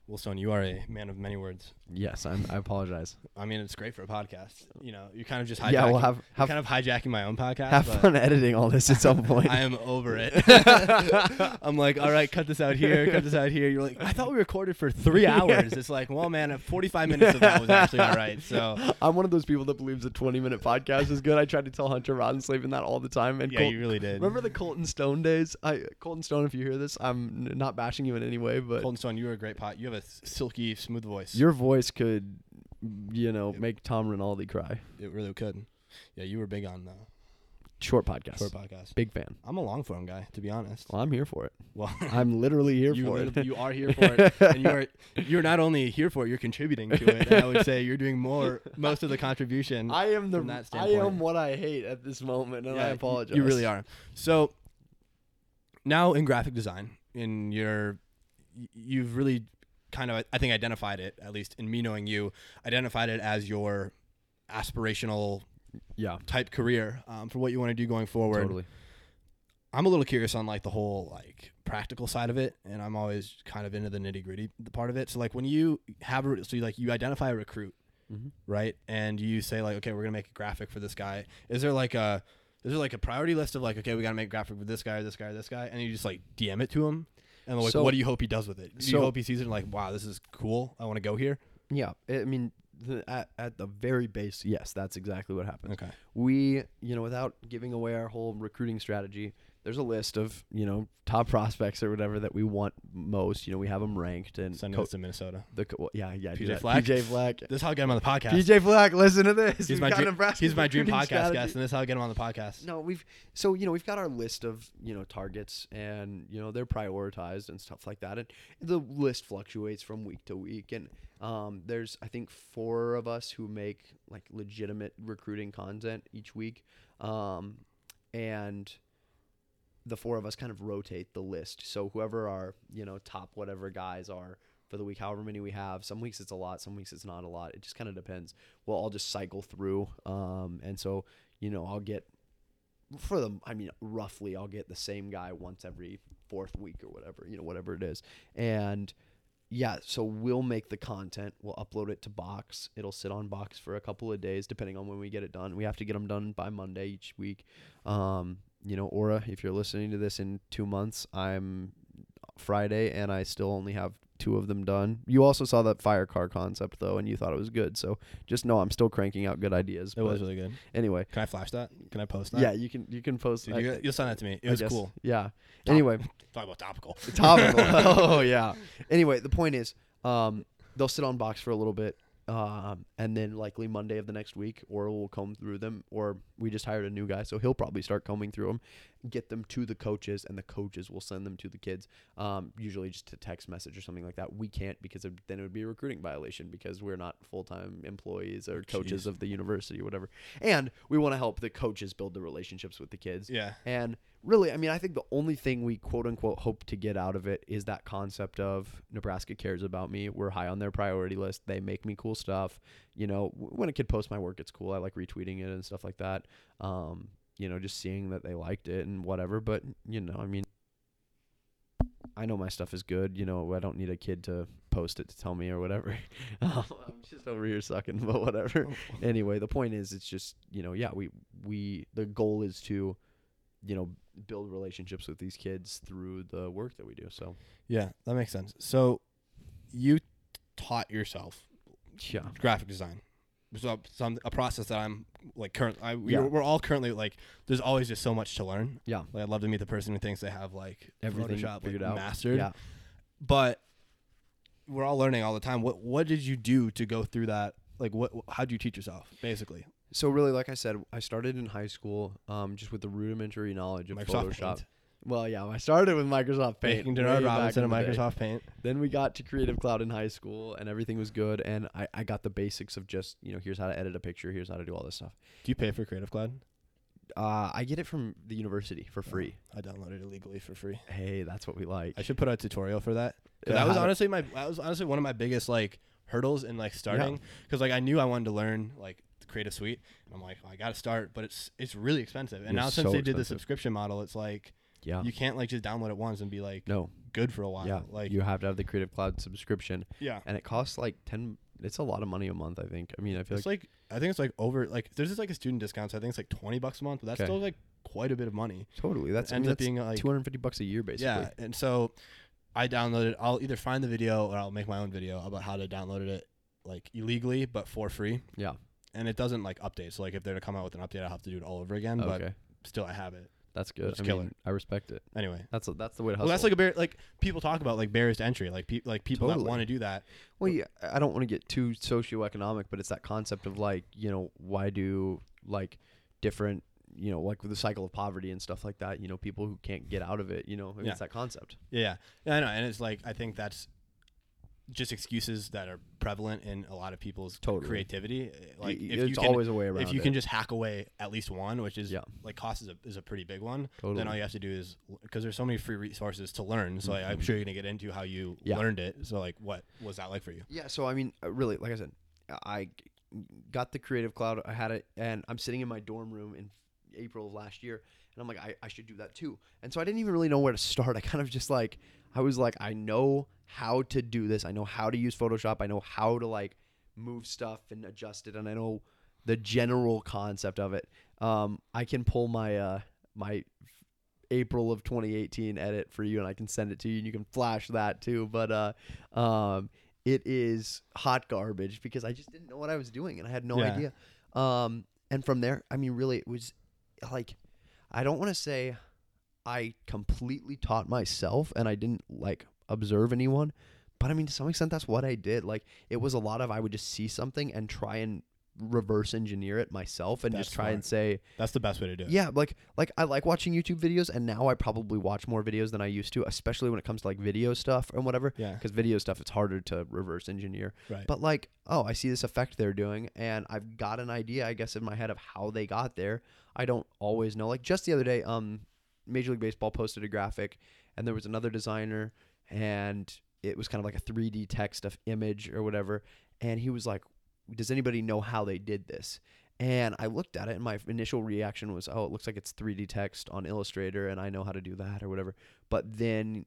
Will Stone, you are a man of many words. Yes, I'm, I apologize. I mean, it's great for a podcast. You know, you're kind of just hijacking, Yeah, we'll have- have- kind of hijacking my own podcast. Have fun editing all this at some point. I am over it. I'm like, all right, cut this out here, cut this out here. You're like, I thought we recorded for three hours. It's like, well, man, 45 minutes of that was actually all right. So I'm one of those people that believes a 20 minute podcast is good. I tried to tell Hunter Rodenslavin that all the time. And yeah, Col- you really did. remember the Colton Stone days? I Colton Stone, if you hear this, I'm n- not bashing you in any way, but Colton Stone, you were a great pot. You have a s- silky, smooth voice. your voice could, you know, make Tom Rinaldi cry. it really could. Yeah, you were big on the Short podcast. short podcast. Big fan. I'm a long form guy, to be honest. Well, I'm here for it. Well, I'm literally here you, for lit- it. you are here for it, and you are you're not only here for it, you're contributing to it. And I would say you're doing more, most of the contribution. I am the from that I standpoint. am what I hate at this moment, and I apologize. You really are. So now in graphic design, in your, y- you've really kind of, I think, identified it. At least in me knowing you, identified it as your aspirational Yeah, type career um, for what you want to do going forward. totally. I'm a little curious on like the whole like practical side of it, and I'm always kind of into the nitty gritty part of it. So like when you have a, so you like you identify a recruit, Mhm. right? And you say like, okay, we're gonna make a graphic for this guy. Is there like a is there like a priority list of like, okay, we gotta make a graphic for this guy, or this guy, or this guy, and you just like DM it to him, and like, So- what do you hope he does with it? Do you so- hope he sees it and like, wow, this is cool. I want to go here. Yeah, I mean, the, at at the very base, yes, that's exactly what happens. Okay. we you know without giving away our whole recruiting strategy there's a list of you know top prospects or whatever that we want most you know we have them ranked and Send co- us to Minnesota. the co- well, yeah yeah PJ. Fleck? PJ Fleck This is how I get him on the podcast. PJ Fleck listen to this he's We've my dream, he's my dream podcast guest, and this is how I get him on the podcast. no we've so you know we've got our list of you know targets and you know they're prioritized and stuff like that and the list fluctuates from week to week and um, there's i think four of us who make like legitimate recruiting content each week um, and the four of us kind of rotate the list. So whoever our you know top whatever guys are for the week however many we have some weeks it's a lot some weeks it's not a lot. It just kind of depends. We'll all just cycle through um, and so you know i'll get for them i mean roughly i'll get the same guy once every fourth week or whatever you know whatever it is. And yeah so we'll make the content. We'll upload it to box. It'll sit on box for a couple of days depending on when we get it done. We have to get them done by monday each week. Um, you know aura if you're listening to this in two months i'm friday and i still only have two of them done you also saw that fire car concept though and you thought it was good so just know i'm still cranking out good ideas It was really good. anyway Can I flash that? Can I post that? yeah you can you can post Dude, I- you, you'll send that to me. It I was guess. cool. Yeah. Top- Anyway, Talk about topical. topical. oh yeah. Anyway, the point is, um, they'll sit on box for a little bit. Um, and then likely Monday of the next week, or we'll comb through them, or we just hired a new guy, so he'll probably start combing through them, get them to the coaches, and the coaches will send them to the kids. Um, usually just a text message or something like that. We can't because of, then it would be a recruiting violation because we're not full time employees or coaches Jeez. of the university or whatever. And we want to help the coaches build the relationships with the kids. Yeah. And really, I mean, I think the only thing we quote unquote hope to get out of it is that concept of Nebraska cares about me. We're high on their priority list. They make me cool stuff. You know, when a kid posts my work, it's cool. I like retweeting it and stuff like that. Um, you know, just seeing that they liked it and whatever. But, you know, I mean, I know my stuff is good. You know, I don't need a kid to post it to tell me or whatever. Um, I'm just over here sucking, but whatever anyway, the point is, it's just you know, yeah, we we the goal is to, you know, build relationships with these kids through the work that we do. So Yeah, that makes sense. So you taught yourself yeah, graphic design. So some a process that I'm like current. I we, Yeah. we're all currently like. There's always just so much to learn. yeah, Like I'd love to meet the person who thinks they have like everything Photoshop figured like, out, mastered. Yeah, But we're all learning all the time. What what did you do to go through that? Like what? How would you teach yourself? Basically, so really, like I said, I started in high school, um, just with the rudimentary knowledge of Microsoft Photoshop. Paint. Well, yeah, I started with Microsoft Paint. Baking way Denard Robinson in and the day. Microsoft Paint. Then we got to Creative Cloud in high school, and everything was good. And I, I got the basics of just you know, here's how to edit a picture, here's how to do all this stuff. Do you pay for Creative Cloud? Uh, I get it from the university for free. I downloaded it illegally for free. Hey, that's what we like. I should put out a tutorial for that. Yeah, that was honestly my that was honestly one of my biggest like hurdles in like starting because like I knew I wanted to learn like Creative Suite and I'm like I got to start, but it's it's really expensive. And It's now since so they did the subscription model, it's like Yeah. you can't like just download it once and be like no. good for a while. Yeah. like you have to have the Creative Cloud subscription, yeah. and it costs like ten. It's a lot of money a month. I think. I mean, I feel It's like like I think it's like over like there's just like a student discount. So I think it's like twenty bucks a month, but that's Okay. still like quite a bit of money. totally. That's it I ends mean, up being like two hundred fifty bucks a year, basically. Yeah, and so I downloaded. I'll either find the video or I'll make my own video about how to download it like illegally but for free. Yeah. And it doesn't like update. So like if they're to come out with an update, I will have to do it all over again. But okay. still, I have it That's good. it's I killer. mean, I respect it. anyway. That's that's the way to hustle. Well, that's like a bar- like people talk about like barriers to entry, like pe- like people Totally. that want to do that. Well, yeah, I don't want to get too socioeconomic, but it's that concept of like, you know, why do like different, you know, like with the cycle of poverty and stuff like that, you know, people who can't get out of it, you know, Yeah. it's that concept. Yeah, yeah, I know. And it's like I think that's just excuses that are prevalent in a lot of people's Totally. creativity. Like Y- if it's you can, always a way around if you it. can just hack away at least one, which is Yeah. like cost is a, is a pretty big one, totally. then all you have to do is because there's so many free resources to learn. So I, I'm sure you're gonna get into how you Yeah. learned it. So like, what was that like for you? Yeah, so I mean, uh, really, like I said, I got the Creative Cloud. I had it, and I'm sitting in my dorm room in April of last year, and I'm like, I, I should do that too. And so I didn't even really know where to start. I kind of just like, I was like, I know how to do this. I know how to use Photoshop. I know how to like move stuff and adjust it, and I know the general concept of it. Um, I can pull my uh my April of 2018 edit for you, and I can send it to you, and you can flash that too. But uh, um, it is hot garbage because I just didn't know what I was doing and I had no Yeah. idea. Um, and from there, I mean, really, it was like, I don't want to say I completely taught myself and I didn't like observe anyone, but I mean, to some extent, that's what I did. Like, it was a lot of I would just see something and try and reverse engineer it myself and That's just try smart. and say, That's the best way to do it. yeah, like like I like watching YouTube videos, and now I probably watch more videos than I used to, especially when it comes to like video stuff and whatever. Yeah. Because video stuff, it's harder to reverse engineer. Right. But like, oh, I see this effect they're doing, and I've got an idea, I guess, in my head of how they got there. I don't always know. Like just the other day, um, Major League Baseball posted a graphic, and there was another designer, and it was kind of like a 3D text of image or whatever, and he was like, "Does anybody know how they did this?" And I looked at it, and my initial reaction was, "Oh, it looks like it's 3D text on Illustrator, and I know how to do that or whatever." But then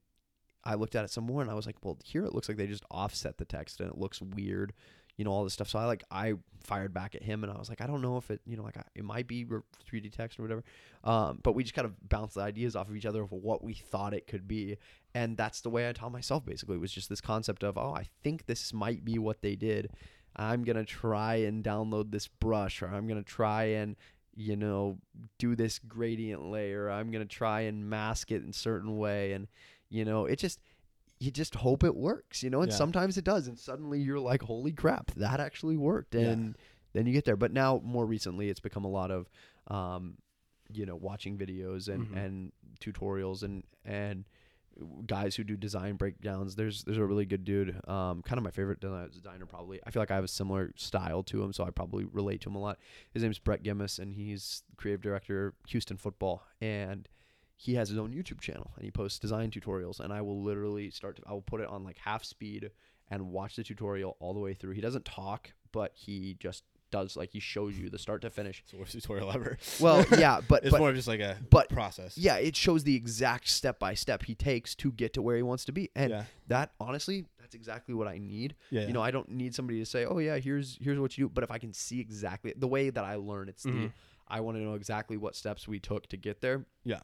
I looked at it some more, and I was like, "Well, here it looks like they just offset the text, and it looks weird." You know all this stuff. So I like I fired back at him, and I was like, I don't know if it, you know, like I, it might be 3D text or whatever. Um, but we just kind of bounced the ideas off of each other of what we thought it could be, and that's the way I taught myself. Basically, it was just this concept of, oh, I think this might be what they did. I'm gonna try and download this brush, or I'm gonna try and you know do this gradient layer. I'm gonna try and mask it in certain way, and you know it just you just hope it works, you know. And Yeah. sometimes it does, and suddenly you're like, "Holy crap, that actually worked!" Yeah. And then you get there. But now, more recently, it's become a lot of, um, you know, watching videos and Mhm. and tutorials and and guys who do design breakdowns. There's there's a really good dude, um, kind of my favorite designer probably. I feel like I have a similar style to him, so I probably relate to him a lot. His name's Brett Gimmis, and he's creative director Houston Football, and he has his own YouTube channel and he posts design tutorials. And I will literally start to I will put it on like half speed and watch the tutorial all the way through. He doesn't talk, but he just does like he shows you the start to finish. It's the worst tutorial ever. Well, yeah, but it's but more of just like a but- process. yeah, it shows the exact step by step he takes to get to where he wants to be. And yeah. that honestly, that's exactly what I need. Yeah. You know, I don't need somebody to say, "Oh yeah, here's here's what you do," but if I can see exactly the way that I learn, it's the Mhm. I want to know exactly what steps we took to get there. Yeah.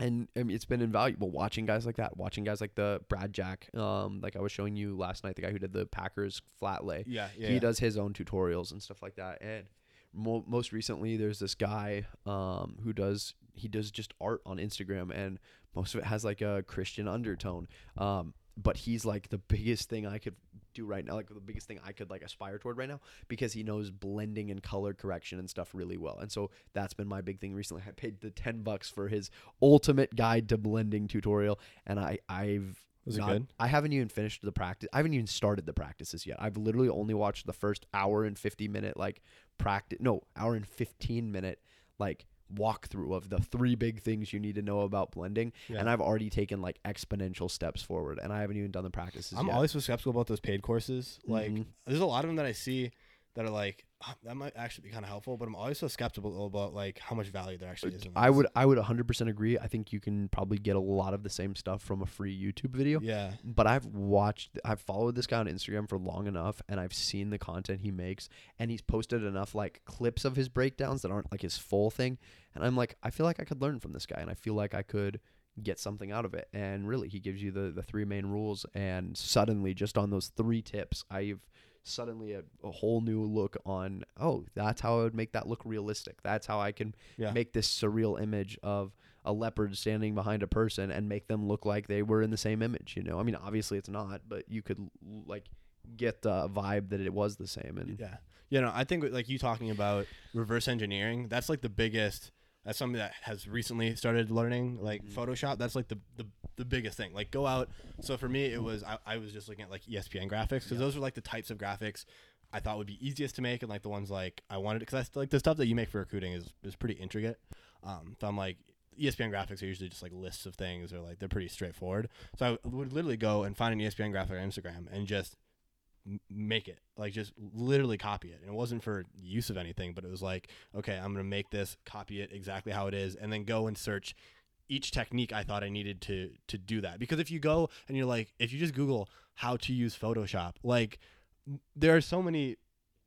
And I mean, it's been invaluable watching guys like that, watching guys like the Brad Jack, um, like I was showing you last night, the guy who did the Packers flat lay. yeah. Yeah. he yeah. does his own tutorials and stuff like that. And mo- most recently, there's this guy um, who does he does just art on Instagram, and most of it has like a Christian undertone. Um, but he's like the biggest thing I could do right now, like the biggest thing I could like aspire toward right now, because he knows blending and color correction and stuff really well. And so that's been my big thing recently. I paid the ten bucks for his ultimate guide to blending tutorial, and I I've Was it not- good? I haven't even finished the practice. I haven't even started the practices yet. I've literally only watched the first hour and 50 minute like practice. No, hour and 15 minute like walkthrough of the three big things you need to know about blending. Yeah. And I've already taken like exponential steps forward and I haven't even done the practices I'm yet. always so skeptical about those paid courses. Like, Mhm. there's a lot of them that I see that are like, "Ah, Ah, that might actually be kind of helpful, but I'm always so skeptical about like how much value there actually is. In I would I would 100% agree. I think you can probably get a lot of the same stuff from a free YouTube video. Yeah. but I've watched, I've followed this guy on Instagram for long enough, and I've seen the content he makes, and he's posted enough like clips of his breakdowns that aren't like his full thing, and I'm like, I feel like I could learn from this guy, and I feel like I could get something out of it, and really, he gives you the the three main rules, and suddenly, just on those three tips, I've suddenly a, a whole new look on oh that's how i would make that look realistic that's how i can Yeah. make this surreal image of a leopard standing behind a person and make them look like they were in the same image you know i mean obviously it's not but you could like get the vibe that it was the same and Yeah. You know, I think like you talking about reverse engineering, that's like the biggest that's something that has recently started learning like Mhm. Photoshop. That's like the, the the biggest thing. Like go out. So for me it was I, I was just looking at like ESPN graphics cuz Yeah. those are like the types of graphics I thought would be easiest to make and like the ones like I wanted I like the stuff that you make for recruiting is is pretty intricate. Um so I'm like ESPN graphics are usually just like lists of things or like they're pretty straightforward. So I would literally go and find an ESPN graphic on Instagram and just make it like just literally copy it. And it wasn't for use of anything but it was like okay i'm gonna make this copy it exactly how it is and then go and search each technique i thought i needed to to do that. Because if you go and you're like if you just google how to use photoshop like there are so many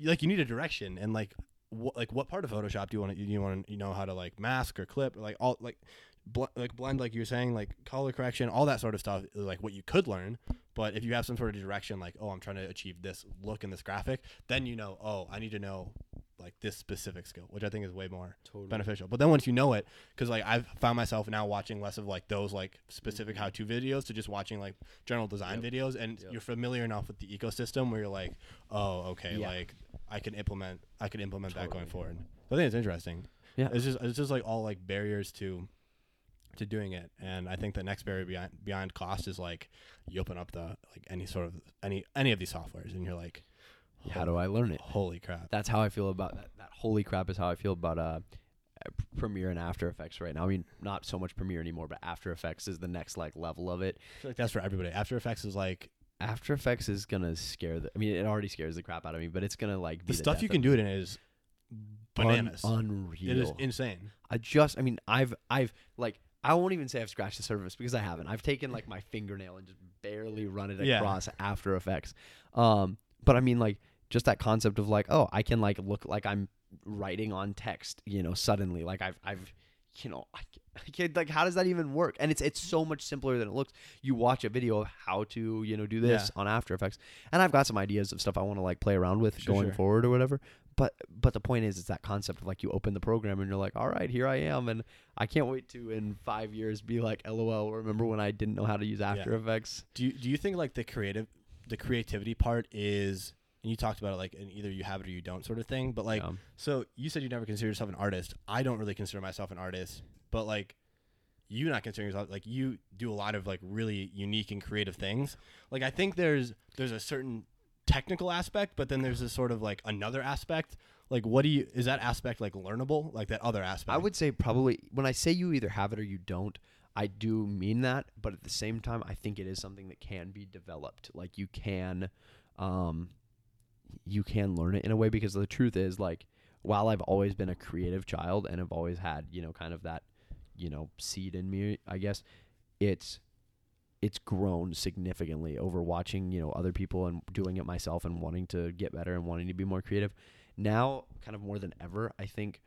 like you need a direction and like what like what part of photoshop do you want to you want to you know how to like mask or clip or like all like bl- like blend like you're saying like color correction all that sort of stuff is like what you could learn but if you have some sort of direction like oh i'm trying to achieve this look in this graphic then you know oh i need to know like this specific skill which i think is way more totally beneficial but then once you know it because like i've found myself now watching less of like those like specific Mhm. how-to videos to just watching like general design Yep. videos and Yep. you're familiar enough with the ecosystem where you're like oh okay Yeah. like i can implement i can implement that going forward so i think it's interesting Yeah. it's just it's just like all like barriers to to doing it and i think the next barrier beyond beyond cost is like you open up the like any sort of any any of these softwares and you're like how do i learn it holy crap that's how i feel about that, that holy crap is how i feel about uh Premiere and After Effects right now. I mean, not so much Premiere anymore, but After Effects is the next like level of it. I feel like that's for everybody after effects is like After Effects is gonna scare the. I mean, it already scares the crap out of me, but it's gonna like be the stuff you can do it in is bananas Un- unreal. it is insane I just, I mean, I've, I've like, I won't even say I've scratched the surface because I haven't. I've taken like my fingernail and just barely run it Yeah. across After Effects. Um, but I mean, like, just that concept of like, oh, I can like look like I'm writing on text, you know, suddenly. Like I've, I've, you know, I, I can't, like, how does that even work? And it's, it's so much simpler than it looks. You watch a video of how to, you know, do this on After Effects, and I've got some ideas of stuff I want to like play around with Sure, going sure. forward or whatever. But but the point is, it's that concept of like you open the program and you're like, all right, here I am, and I can't wait to in five years be like, lol. Remember when I didn't know how to use After Yeah. Effects? Do you do you think like the creative, the creativity part is, and you talked about it like an either you have it or you don't sort of thing. But like, Um, so you said you never consider yourself an artist. I don't really consider myself an artist, but like, you not considering yourself like you do a lot of like really unique and creative things. Like I think there's there's a certain technical aspect, but then there's a sort of like another aspect. Like, what do you is that aspect like learnable? Like that other aspect? I would say probably when I say you either have it or you don't, I do mean that, but at the same time, I think it is something that can be developed. Like you can, um, you can learn it in a way because the truth is like, while I've always been a creative child and have always had you know kind of that, you know, seed in me, I guess, it's it's grown significantly over watching you know other people and doing it myself and wanting to get better and wanting to be more creative. Now, kind of more than ever, I think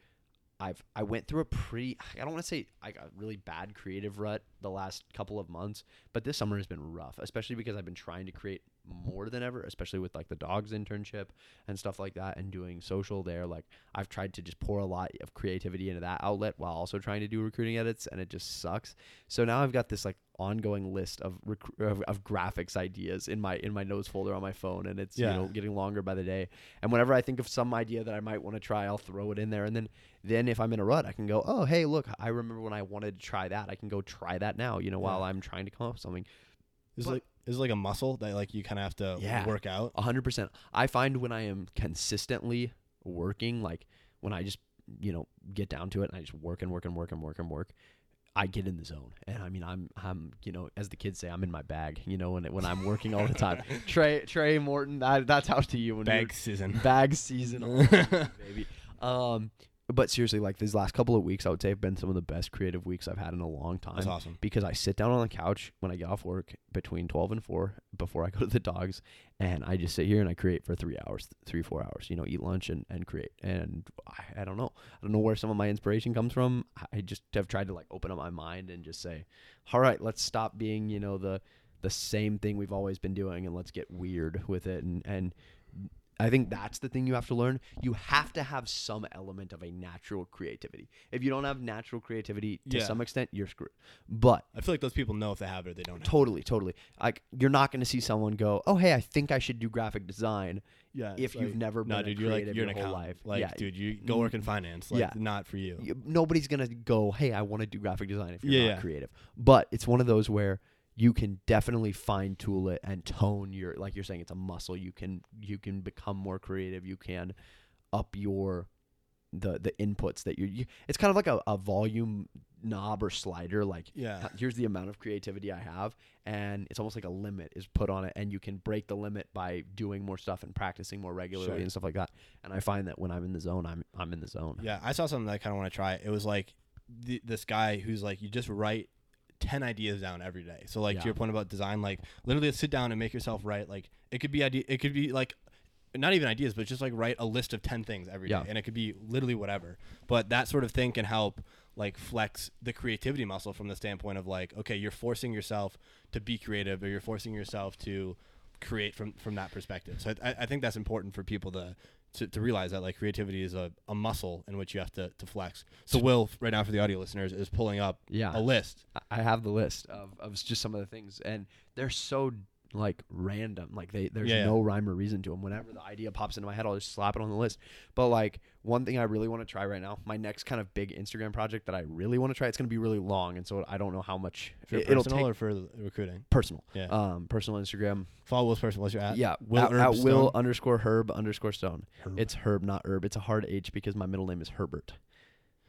I've I went through a pretty I don't want to say I got really bad creative rut the last couple of months, but this summer has been rough, especially because I've been trying to create more than ever, especially with like the dogs internship and stuff like that and doing social there. Like I've tried to just pour a lot of creativity into that outlet while also trying to do recruiting edits and it just sucks. So now I've got this like ongoing list of rec- of, of graphics ideas in my in my notes folder on my phone and it's Yeah. you know getting longer by the day. And whenever I think of some idea that I might want to try, I'll throw it in there and then then if I'm in a rut, I can go, "Oh, hey, look, I remember when I wanted to try that. I can go try that now, you know, while I'm trying to come up with something." It's but- like is like a muscle that like you kind of have to Yeah. work out. A hundred percent. I find when I am consistently working, like when I just you know get down to it and I just work and work and work and work and work, I get in the zone. And I mean, I'm I'm you know as the kids say, I'm in my bag. You know when when I'm working all the time. Trey Trey Morton, that, that's how to you when Bag season. bag season, baby. Um, but seriously, like these last couple of weeks, I would say have been some of the best creative weeks I've had in a long time That's awesome. because I sit down on the couch when I get off work between 12 and 4 before I go to the dogs and I just sit here and I create for 3 hours, 3 4 hours, you know, eat lunch and, and create. And I, I don't know. I don't know where some of my inspiration comes from. I just have tried to like open up my mind and just say, "All right, let's stop being, you know, the the same thing we've always been doing and let's get weird with it." And and I think that's the thing you have to learn. You have to have some element of a natural creativity. If you don't have natural creativity to Yeah. some extent, you're screwed. But I feel like those people know if they have it or they don't. Have it. Totally, totally. Like you're not going to see someone go, "Oh, hey, I think I should do graphic design." Yeah, if it's you've never no, been a dude, you're like creative you're an your whole life. Like, Yeah. dude, you go work in finance. Like, Yeah. not for you. Nobody's going to go, "Hey, I want to do graphic design" if you're Yeah, not creative. But it's one of those where you can definitely fine tool it and tone your like you're saying it's a muscle. You can you can become more creative. You can up your the the inputs that you're you, it's kind of like a, a volume knob or slider like Yeah, here's the amount of creativity I have, and it's almost like a limit is put on it, and you can break the limit by doing more stuff and practicing more regularly Sure. and stuff like that. And I find that when I'm in the zone, I'm I'm in the zone. yeah. I saw something that I kind of want to try. It was like th- this guy who's like, you just write ten ideas down every day. So like Yeah. to your point about design, like literally sit down and make yourself write. Like it could be idea. It could be like. Not even ideas, but just like write a list of ten things every day, Yeah. and it could be literally whatever. But that sort of thing can help like flex the creativity muscle from the standpoint of like, okay, you're forcing yourself to be creative, or you're forcing yourself to create from from that perspective. So I, I think that's important for people to, to to realize that like creativity is a, a muscle in which you have to, to flex. So Will right now for the audio listeners is pulling up Yeah, a list. I- I have the list of of just some of the things, and they're so like random. Like they there's Yeah, yeah. no rhyme or reason to them. Whenever the idea pops into my head, I'll just slap it on the list. But like one thing I really want to try right now, my next kind of big Instagram project that I really want to try, it's going to be really long, and so I don't know how much For it, will take. or for recruiting? personal, Yeah. um, personal Instagram. Follow Will's personal. What's your at? yeah, Will at, at Will underscore Herb underscore Stone. Herb. It's Herb, not Herb. It's a hard H because my middle name is Herbert.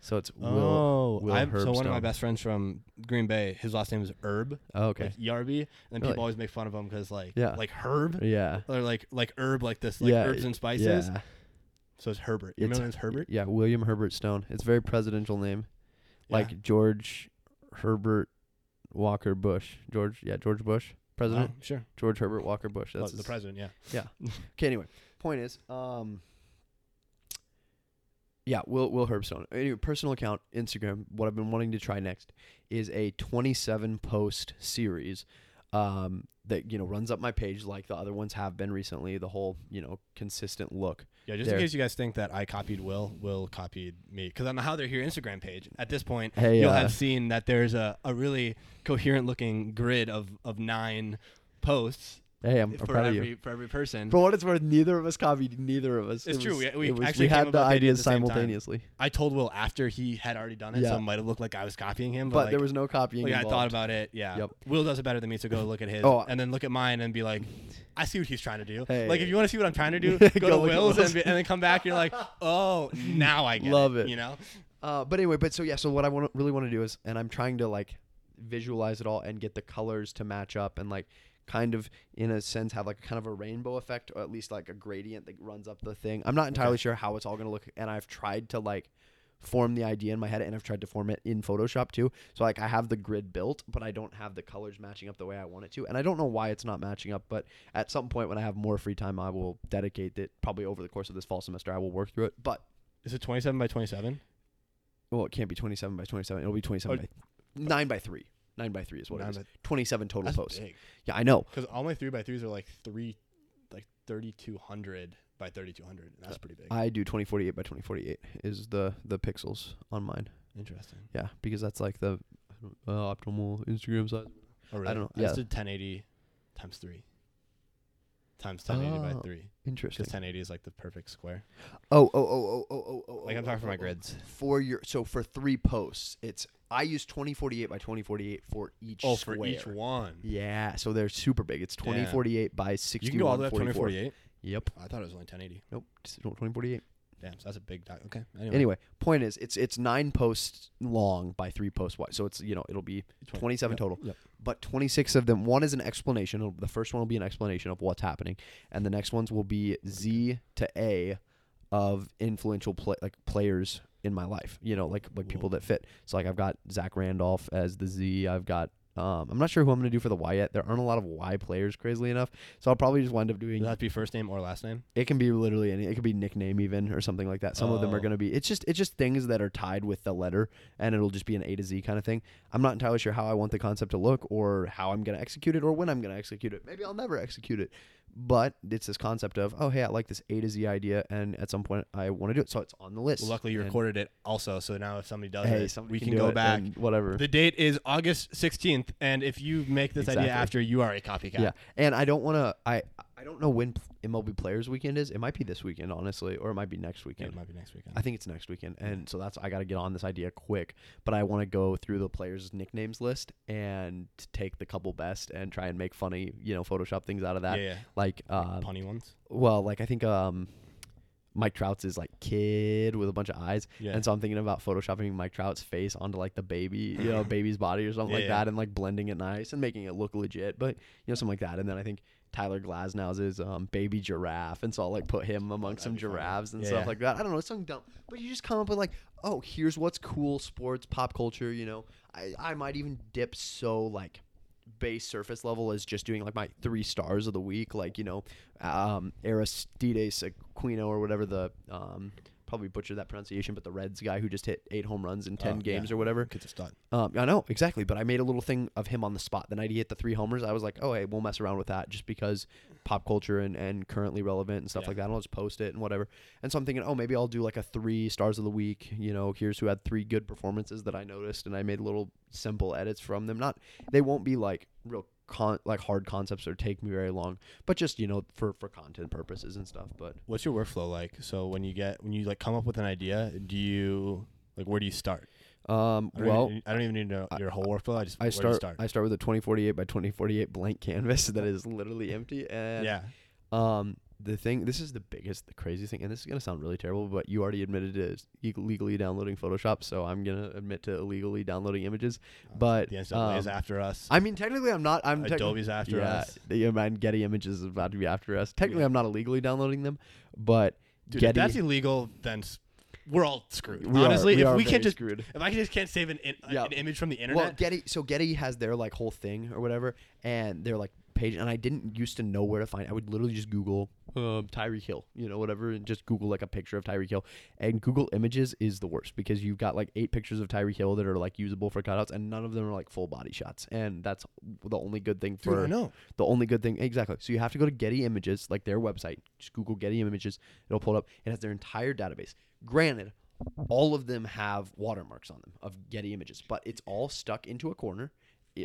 So it's Will. oh, Will I'm, so one of my best friends from Green Bay, his last name is Herb, Oh, okay. like Yarby, and then Really? people always make fun of him because like Yeah. like Herb Yeah. or like like herb like this like yeah. herbs and spices. Yeah. So it's Herbert. Your middle name's Herbert. Yeah, William Herbert Stone. It's a very presidential name. Yeah. Like George Herbert Walker Bush. George, yeah, George Bush, president. Oh, sure. George Herbert Walker Bush. Oh, That's the his- president. Yeah. Yeah. Okay, anyway, point is, um, yeah, Will Will Herbstone. Anyway, personal account, Instagram. What I've been wanting to try next is a 27 post series um, that you know runs up my page like the other ones have been recently. The whole you know consistent look. Yeah, just there. in case you guys think that I copied Will, Will copied me. Because on the How They're Here Instagram page, at this point, Hey, you'll uh, have seen that there's a, a really coherent looking grid of, of nine posts Hey, I'm, I'm for proud of every you. for every person. For what it's worth, neither of us copied neither of us. It's It true, was- we- we it was- actually we had the about the idea at ideas the same time. simultaneously, I told Will after he had already done it, so it might have looked like I was copying him. But, but like, there was no copying. like I thought about it. Yeah. Yep. Will does it better than me, so go look at his, Oh. and then look at mine and be like, I see what he's trying to do. Hey. Like if you want to see what I'm trying to do, Go go, to Will's Will's. and, be, and then come back. You're like, oh, now I get Love it. it. You know. Uh, but anyway, but so yeah, so what I want really want to do is, and I'm trying to like visualize it all and get the colors to match up and like kind of in a sense have like kind of a rainbow effect or at least like a gradient that runs up the thing. I'm not entirely Okay. sure how it's all gonna look, and I've tried to like form the idea in my head and I've tried to form it in Photoshop too. So like I have the grid built, but I don't have the colors matching up the way I want it to. And I don't know why it's not matching up, but at some point when I have more free time I will dedicate it probably over the course of this fall semester I will work through it. But Is it 27 by 27? well, it can't be 27 by 27. It'll be 27 Oh, by 9 by 3. 9 by 3 is what Nine it is. Twenty-seven total That's posts. big. Yeah, I know. Because all my three by threes are like three, like 3,200 by 3,200. That's pretty big. I do 2048 by 2048 is the the pixels on mine. Interesting. Yeah, because that's like the uh, optimal Instagram size. Oh, really? don't know. I just did 1080 times three. Times 1080 by oh, three. Interesting. Because 1080 is like the perfect square. Oh, oh, oh, oh, oh, oh, oh. Like I'm oh, talking for oh, my oh. grids. For your so for three posts, it's I use 2048 by 2048 for each Oh, square. for each one. Yeah, so they're super big. It's 2048 by 61. You can go all the way up to 2048. Yep. I thought it was only 1080. Nope. just 2048. Damn, so that's a big doc. Okay. Anyway. Anyway, point is, it's it's nine posts long by three posts wide, so it's you know it'll be Twen- 27 yep, total. Yep. But 26 of them, one is an explanation. It'll- The first one will be an explanation of what's happening, and the next ones will be Z to A of influential play, like players in my life. You know, like like people Whoa. that fit. So like I've got Zach Randolph as the Z. I've got um, I'm not sure who I'm gonna do for the Y yet. There aren't a lot of Y players, crazily enough. So I'll probably just wind up doing Does that have to be first name or last name? it can be literally any. It could be nickname even or something like that. Some of them are Oh. going to be. It's just it's just things that are tied with the letter, and it'll just be an A to Z kind of thing. I'm not entirely sure how I want the concept to look, or how I'm going to execute it, or when I'm going to execute it. Maybe I'll never execute it, but it's this concept of oh hey I like this A to Z idea, and at some point I want to do it, so it's on the list. Well, luckily you And, recorded it also, so now if somebody does Hey, it, somebody we can, can, go back. whatever. The date is August 16th, and if you make this Exactly. idea after, you are a copycat. Yeah, and I don't want to. I I don't know when MLB Players Weekend is. It might be this weekend, honestly, or it might be next weekend. it might be next weekend. I think it's next weekend, and so that's I got to get on this idea quick. But I want to go through the players' nicknames list and take the couple best and try and make funny, you know, Photoshop things out of that. yeah, yeah. Like, uh, punny ones. well, like I think um, Mike Trout's is like kid with a bunch of eyes, Yeah. and so I'm thinking about photoshopping Mike Trout's face onto like the baby, you know, baby's body or something Yeah, like yeah. that, and like blending it nice and making it look legit. But you know, something like that. And then I think Tyler Glasnow's is um, baby giraffe, and so I'll like put him amongst some that'd be funny. giraffes and Yeah, stuff yeah. like that. I don't know, it's something dumb, but you just come up with like, oh, here's what's cool, sports, pop culture. You know, I I might even dip so like base surface level as just doing like my three stars of the week, like you know, um, Aristides Aquino or whatever the um, probably butchered that pronunciation, but the Reds guy who just hit eight home runs in ten Oh, yeah. games or whatever. Kid's a. Um, I know exactly, but I made a little thing of him on the spot. The night he hit the three homers, I was like, "Oh, hey, we'll mess around with that just because pop culture and, and currently relevant and stuff Yeah. like that. And I'll just post it and whatever." And so I'm thinking, "Oh, maybe I'll do like a three stars of the week. You know, here's who had three good performances that I noticed, and I made little simple edits from them. Not they won't be like real con like hard concepts or take me very long, but just you know for for content purposes and stuff. But What's your workflow like? So when you get when you like come up with an idea, do you like where do you start? um, I well. even, I don't even need to know your whole workflow. I just I where do you start, start. I start with a 2048 by 2048 blank canvas that is literally empty and yeah. Um, the thing, this is the biggest, the craziest thing, and this is gonna sound really terrible, but you already admitted to illegally downloading Photoshop, so I'm gonna admit to illegally downloading images. But the NCAA is um, after us. I mean, technically, I'm not. I'm Adobe's after yeah, us. The man Getty Images is about to be after us. Technically, Yeah. I'm not illegally downloading them, but Dude, if Getty. that's illegal, then we're all screwed. we are- Honestly, we if are we can't just screwed. if I just can't save an, Yeah. an image from the internet. Well, Getty. So Getty has their like whole thing or whatever, and they're like page. And I didn't used to know where to find. I would literally just Google um, Tyreek Hill, you know, whatever, and just Google like a picture of Tyreek Hill. And Google Images is the worst because you've got like eight pictures of Tyreek Hill that are like usable for cutouts, and none of them are like full body shots. And that's the only good thing Dude, for I know. the only good thing exactly. So you have to go to Getty Images, like their website. Just Google Getty Images. It'll pull it up. It has their entire database. Granted, all of them have watermarks on them of Getty Images, but it's all stuck into a corner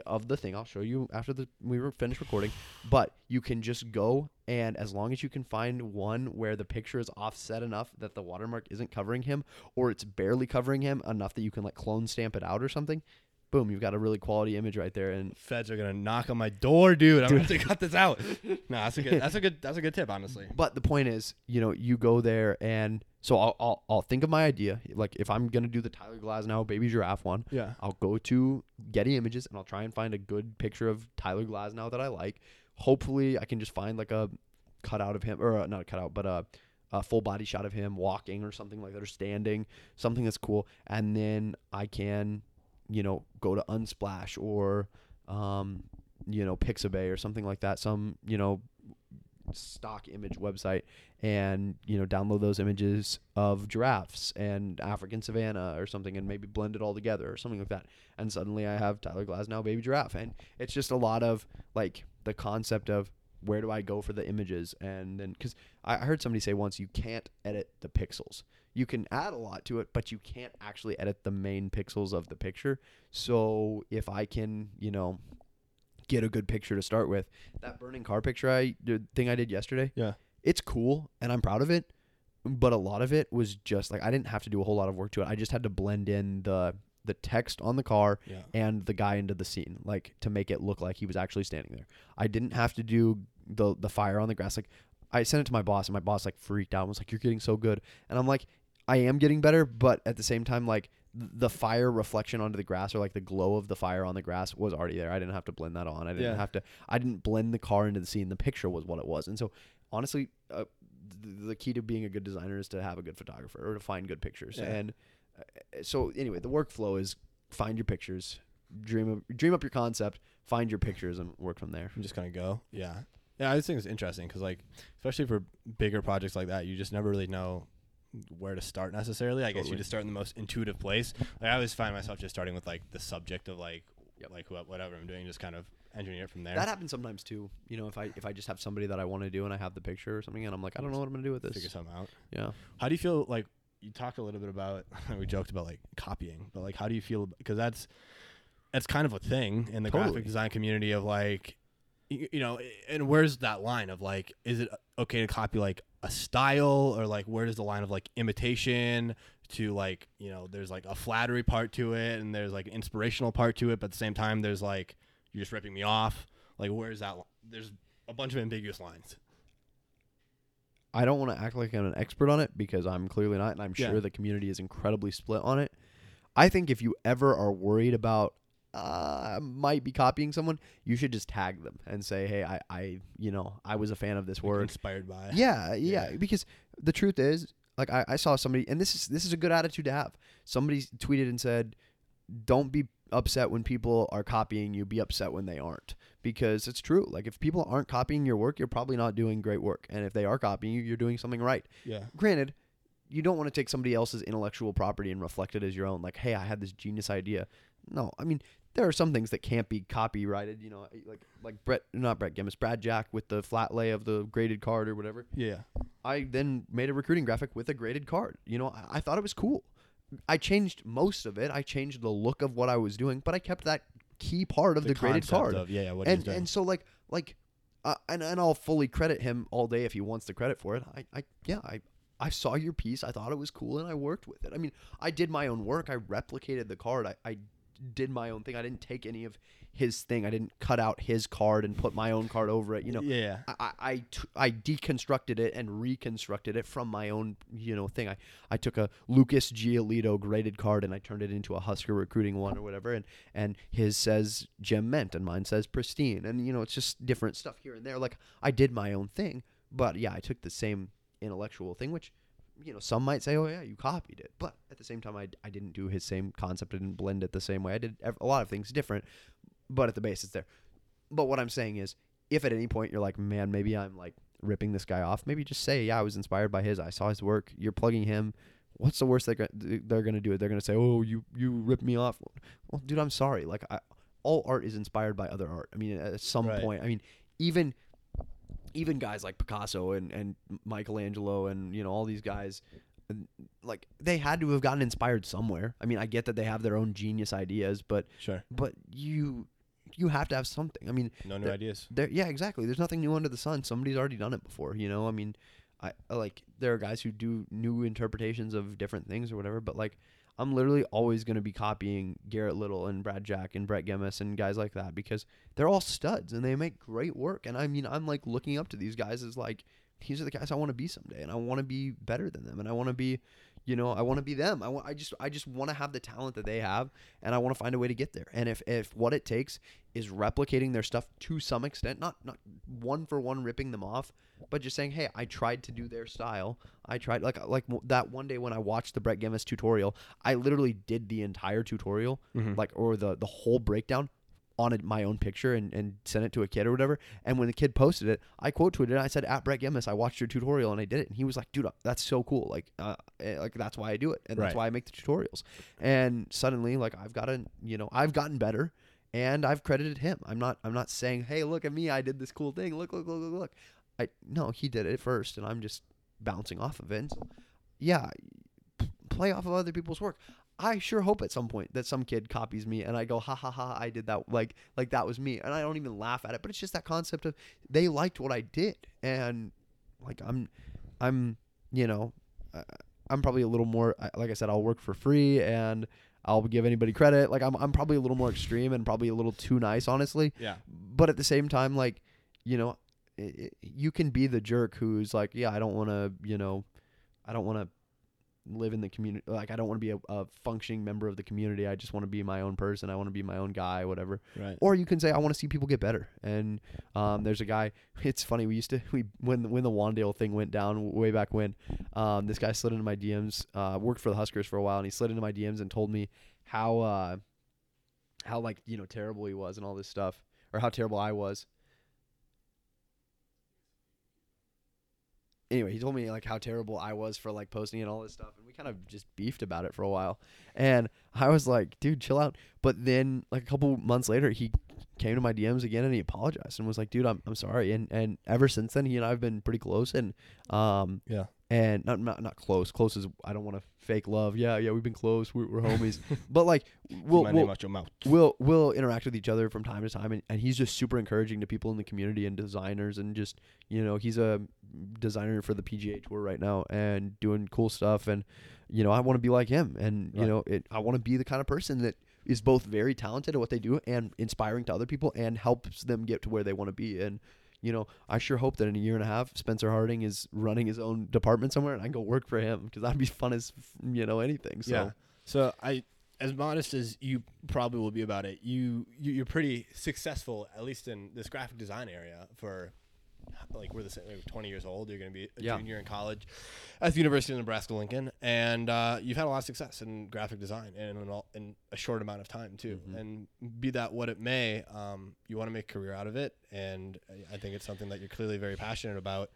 of the thing. I'll show you after the we were finished recording. But you can just go and as long as you can find one where the picture is offset enough that the watermark isn't covering him, or it's barely covering him enough that you can like clone stamp it out or something. Boom, you've got a really quality image right there. And Feds are gonna knock on my door, dude. I'm gonna have to cut this out. no, that's a good. That's a good. That's a good tip, honestly. But the point is, you know, you go there and so I'll, I'll I'll think of my idea. Like if I'm gonna do the Tyler Glasnow baby giraffe one, Yeah. I'll go to Getty Images and I'll try and find a good picture of Tyler Glasnow that I like. Hopefully, I can just find like a cutout of him, or uh, not a cutout, but a, a full body shot of him walking or something like that, or standing, something that's cool. And then I can, you know, go to Unsplash or, um, you know, Pixabay or something like that. Some, you know, stock image website and you know download those images of giraffes and African savanna or something and maybe blend it all together or something like that. And suddenly I have Tyler Glasnow baby giraffe. And it's just a lot of like the concept of where do I go for the images? And then because I heard somebody say once you can't edit the pixels you can add a lot to it but you can't actually edit the main pixels of the picture so if I can you know get a good picture to start with that burning car picture I the thing I did yesterday Yeah. it's cool and I'm proud of it but a lot of it was just like I didn't have to do a whole lot of work to it I just had to blend in the the text on the car Yeah. and the guy into the scene, like to make it look like he was actually standing there. I didn't have to do the the fire on the grass. Like I sent it to my boss, and my boss like freaked out and was like, "You're getting so good," and I'm like, "I am getting better," but at the same time, like the fire reflection onto the grass or like the glow of the fire on the grass was already there. I didn't have to blend that on. I didn't Yeah. have to. I didn't blend the car into the scene. The picture was what it was, and so honestly, uh, th- the key to being a good designer is to have a good photographer or to find good pictures. Yeah. And uh, so anyway, the workflow is find your pictures, dream of, dream up your concept, find your pictures, and work from there. I'm just gonna go. Yeah. Yeah, I just think it's interesting because, like, especially for bigger projects like that, you just never really know where to start necessarily. I guess you just start in the most intuitive place. Like, I always find myself just starting with like the subject of like, Yep. like whatever I'm doing, just kind of engineer it from there. That happens sometimes too. You know, if I if I just have somebody that I want to do and I have the picture or something, and I'm like, I don't know what I'm gonna do with this. Figure something out. Yeah. How do you feel like you talked a little bit about we joked about like copying, but like how do you feel because that's that's kind of a thing in the Totally. graphic design community of like you, you know, and where's that line of like is it okay to copy like a style or like where does the line of like imitation to like, you know, there's like a flattery part to it and there's like an inspirational part to it, but at the same time there's like you're just ripping me off. Like where's that li- there's a bunch of ambiguous lines. I don't want to act like I'm an expert on it because I'm clearly not, and I'm Yeah. sure the community is incredibly split on it. I think if you ever are worried about uh, might be copying someone, you should just tag them and say, "Hey, I, I, you know, I was a fan of this work." inspired by Yeah, yeah, Yeah. Because the truth is, like I, I saw somebody, and this is this is a good attitude to have. Somebody tweeted and said, "Don't be upset when people are copying you. Be upset when they aren't." Because it's true. Like if people aren't copying your work, you're probably not doing great work. And if they are copying you, you're doing something right. Yeah. Granted, you don't want to take somebody else's intellectual property and reflect it as your own. Like, hey, I had this genius idea. No, I mean there are some things that can't be copyrighted. You know, like like Brett, not Brett Gimmis, Brad Jack with the flat lay of the graded card or whatever. Yeah. I then made a recruiting graphic with a graded card. You know, I, I thought it was cool. I changed most of it. I changed the look of what I was doing, but I kept that key part of the, graded card. Of, yeah, yeah, what he's and and so like like, uh, and and I'll fully credit him all day if he wants the credit for it. I I yeah I. I saw your piece. I thought it was cool, and I worked with it. I mean, I did my own work. I replicated the card. I, I did my own thing. I didn't take any of his thing. I didn't cut out his card and put my own card over it. You know, yeah. I, I, I t- I deconstructed it and reconstructed it from my own you know thing. I, I took a Lucas Giolito graded card and I turned it into a Husker recruiting one or whatever. And and his says Gem Mint and mine says Pristine. And you know it's just different stuff here and there. Like I did my own thing, but yeah, I took the same intellectual thing, which you know some might say, oh yeah, you copied it. But at the same time, I, I didn't do his same concept. I didn't blend it the same way. I did a lot of things different, but at the base it's there. But what I'm saying is, if at any point you're like, man, maybe I'm like ripping this guy off, maybe just say, "Yeah, I was inspired by his. I saw his work. You're plugging him. What's the worst they're they're gonna do? They're gonna say, "Oh, you you ripped me off." Well, dude, I'm sorry. Like, I, all art is inspired by other art. I mean, at some Right. point, I mean, even even guys like Picasso and and Michelangelo and you know all these guys, like they had to have gotten inspired somewhere. I mean, I get that they have their own genius ideas, but Sure. but you you have to have something. I mean, No new ideas. there yeah exactly there's nothing new under the sun somebody's already done it before you know i mean I like there are guys who do new interpretations of different things or whatever but like i'm literally always going to be copying garrett little and brad jack and brett gemmis and guys like that because they're all studs and they make great work. And i mean i'm like looking up to these guys as like these are the guys i want to be someday and i want to be better than them and i want to be you know i want to be them. I want i just i just want to have the talent that they have and i want to find a way to get there. And if if what it takes is replicating their stuff to some extent not not one for one ripping them off but just saying hey i tried to do their style. I tried like like w- that one day when i watched the brett gemmis tutorial i literally did the entire tutorial Mhm. like or the the whole breakdown on a, my own picture and, and sent it to a kid or whatever. And when the kid posted it, I quote tweeted. it. I said, "At Brett Gemmis, I watched your tutorial and I did it." And he was like, "Dude, that's so cool! Like, uh, eh, like that's why I do it, and that's why I make the tutorials." And suddenly, like, I've gotten, you know, I've gotten better, and I've credited him. I'm not, I'm not saying, "Hey, look at me! I did this cool thing. Look, look, look, look, look." I no, he did it first, and I'm just bouncing off of it. And so, yeah, p- play off of other people's work. I sure hope at some point that some kid copies me and I go, ha ha ha, I did that. Like, like that was me. And I don't even laugh at it, but it's just that concept of they liked what I did. And like, I'm, I'm, you know, I'm probably a little more, like I said, I'll work for free and I'll give anybody credit. Like, I'm, I'm probably a little more extreme and probably a little too nice, honestly. Yeah. But at the same time, like, you know, i i you can be the jerk who's like, yeah, I don't want to, you know, I don't want to live in the community. Like, I don't want to be a, a functioning member of the community. I just want to be my own person. I want to be my own guy, whatever. Right. Or you can say, I want to see people get better. And um, there's a guy. It's funny. We used to we when when the Wan'Dale thing went down way back when. Um, this guy slid into my DMs. Uh, worked for the Huskers for a while, and he slid into my DMs and told me how uh, how like you know terrible he was and all this stuff, or how terrible I was. Anyway, he told me like how terrible I was for like posting and all this stuff, and we kind of just beefed about it for a while. And I was like, dude, chill out. But then like a couple months later, he came to my DMs again and he apologized and was like, dude, I'm I'm sorry. And and ever since then, he and I have been pretty close. And um Yeah. And not not not close. Close is I don't want to fake love. Yeah, yeah, we've been close. We're, we're homies. but like we'll we'll, out your mouth. we'll we'll interact with each other from time to time and, and he's just super encouraging to people in the community and designers and just you know he's a designer for the PGA tour right now and doing cool stuff and you know I want to be like him and you Right. know it, I want to be the kind of person that is both very talented at what they do and inspiring to other people and helps them get to where they want to be and you know I sure hope that in a year and a half Spencer Harding is running his own department somewhere and I can go work for him because that'd be fun as you know anything so Yeah. So I, as modest as you probably will be about it, you, you you're pretty successful at least in this graphic design area for. Like we're the same, like 20 years old. You're going to be a Yeah. junior in college at the University of Nebraska Lincoln, and uh, you've had a lot of success in graphic design and in, all, in a short amount of time too. Mhm. And be that what it may, um, you want to make a career out of it, and I- I think it's something that you're clearly very passionate about.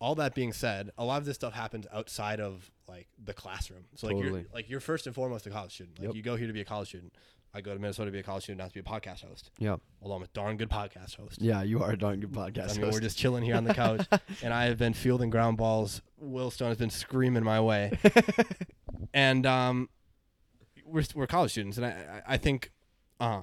All that being said, a lot of this stuff happens outside of like the classroom. So like Totally. you're like you're first and foremost a college student. Like Yep. you go here to be a college student. I go to Minnesota to be a college student, not to be a podcast host. yeah Although I'm a darn good podcast host. yeah you are a darn good podcast I mean, host. we're just chilling here on the couch, and I have been fielding ground balls. Will Stone has been screaming my way, and um, we're we're college students, and I I, I think uh,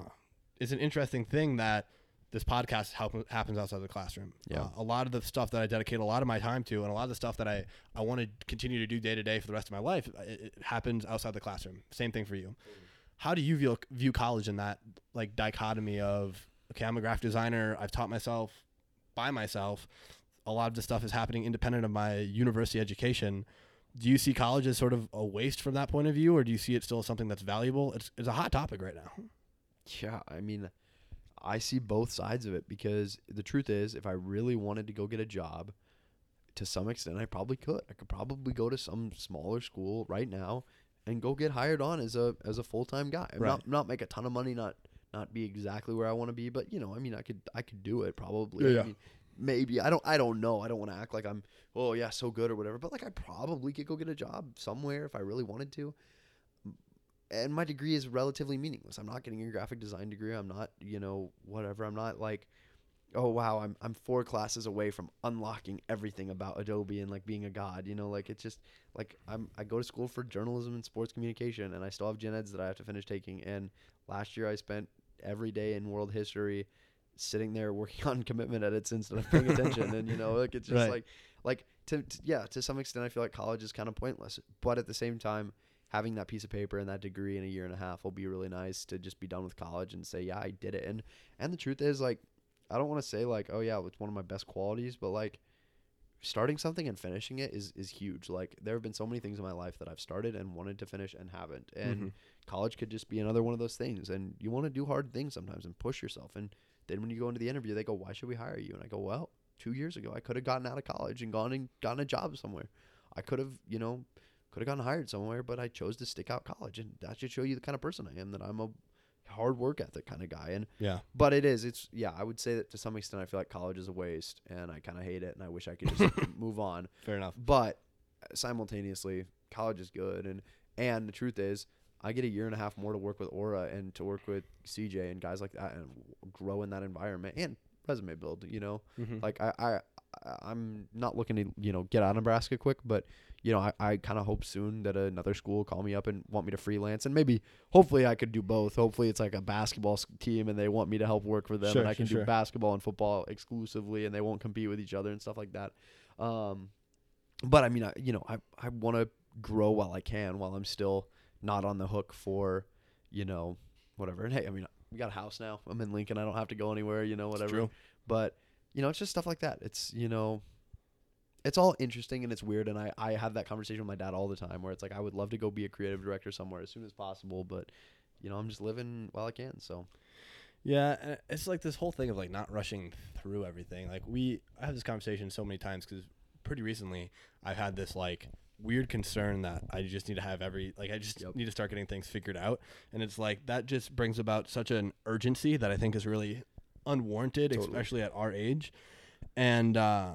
it's an interesting thing that this podcast help, happens outside the classroom. Yeah. Uh, a lot of the stuff that I dedicate a lot of my time to, and a lot of the stuff that I I want to continue to do day to day for the rest of my life, it, it happens outside the classroom. Same thing for you. How do you view view college in that like dichotomy of okay, I'm a graphic designer. I've taught myself by myself. A lot of the stuff is happening independent of my university education. Do you see college as sort of a waste from that point of view, or do you see it still as something that's valuable? It's, it's a hot topic right now. Yeah, I mean, I see both sides of it because the truth is, if I really wanted to go get a job, to some extent, I probably could. I could probably go to some smaller school right now and go get hired on as a as a full time guy. Right. Not not make a ton of money, not not be exactly where I want to be, but you know, I mean, I could I could do it probably. Yeah, yeah. I mean, maybe I don't I don't know. I don't want to act like I'm oh yeah so good or whatever. But like I probably could go get a job somewhere if I really wanted to. And my degree is relatively meaningless. I'm not getting a graphic design degree. I'm not you know whatever. I'm not like oh wow I'm I'm four classes away from unlocking everything about Adobe and like being a god. You know like it's just like I'm I go to school for journalism and sports communication and I still have gen eds that I have to finish taking. And last year I spent every day in world history sitting there working on commitment edits instead of paying attention and you know like it's just Right. like like to, to yeah to some extent i feel like college is kind of pointless but at the same time having that piece of paper and that degree in a year and a half will be really nice to just be done with college and say yeah i did it and and the truth is like i don't want to say like oh yeah it's one of my best qualities but like starting something and finishing it is is huge. Like there have been so many things in my life that i've started and wanted to finish and haven't. And Mhm. college could just be another one of those things. And you want to do hard things sometimes and push yourself. And then when you go into the interview they go why should we hire you? And i go well two years ago i could have gotten out of college and gone and gotten a job somewhere. I could have you know could have gotten hired somewhere but i chose to stick out college. And that should show you the kind of person i am that i'm a hard work ethic kind of guy and Yeah. but it is it's yeah i would say that to some extent i feel like college is a waste and i kind of hate it and i wish i could just move on Fair enough. but simultaneously college is good and and the truth is i get a year and a half more to work with aura and to work with cj and guys like that and grow in that environment and resume build you know Mhm. like i i I- i'm not looking to you know get out of nebraska quick but you know i, I kind of hope soon that another school will call me up and want me to freelance and maybe hopefully i could do both hopefully it's like a basketball team and they want me to help work for them Sure, and i sure, can do sure. basketball and football exclusively and they won't compete with each other and stuff like that um but I mean, I, you know, I I want to grow while I can, while I'm still not on the hook for, you know, whatever. And hey, I mean, we got a house now. I'm in Lincoln. I don't have to go anywhere. You know, whatever. But you know, it's just stuff like that. It's you know, it's all interesting and it's weird. And I I have that conversation with my dad all the time, where it's like I would love to go be a creative director somewhere as soon as possible, but you know, I'm just living while I can. So Yeah, it's like this whole thing of like not rushing through everything. Like we, I have this conversation so many times because pretty recently I've had this like weird concern that I just need to have every like I just Yep. need to start getting things figured out, and it's like that just brings about such an urgency that I think is really unwarranted, Totally. especially at our age, and uh,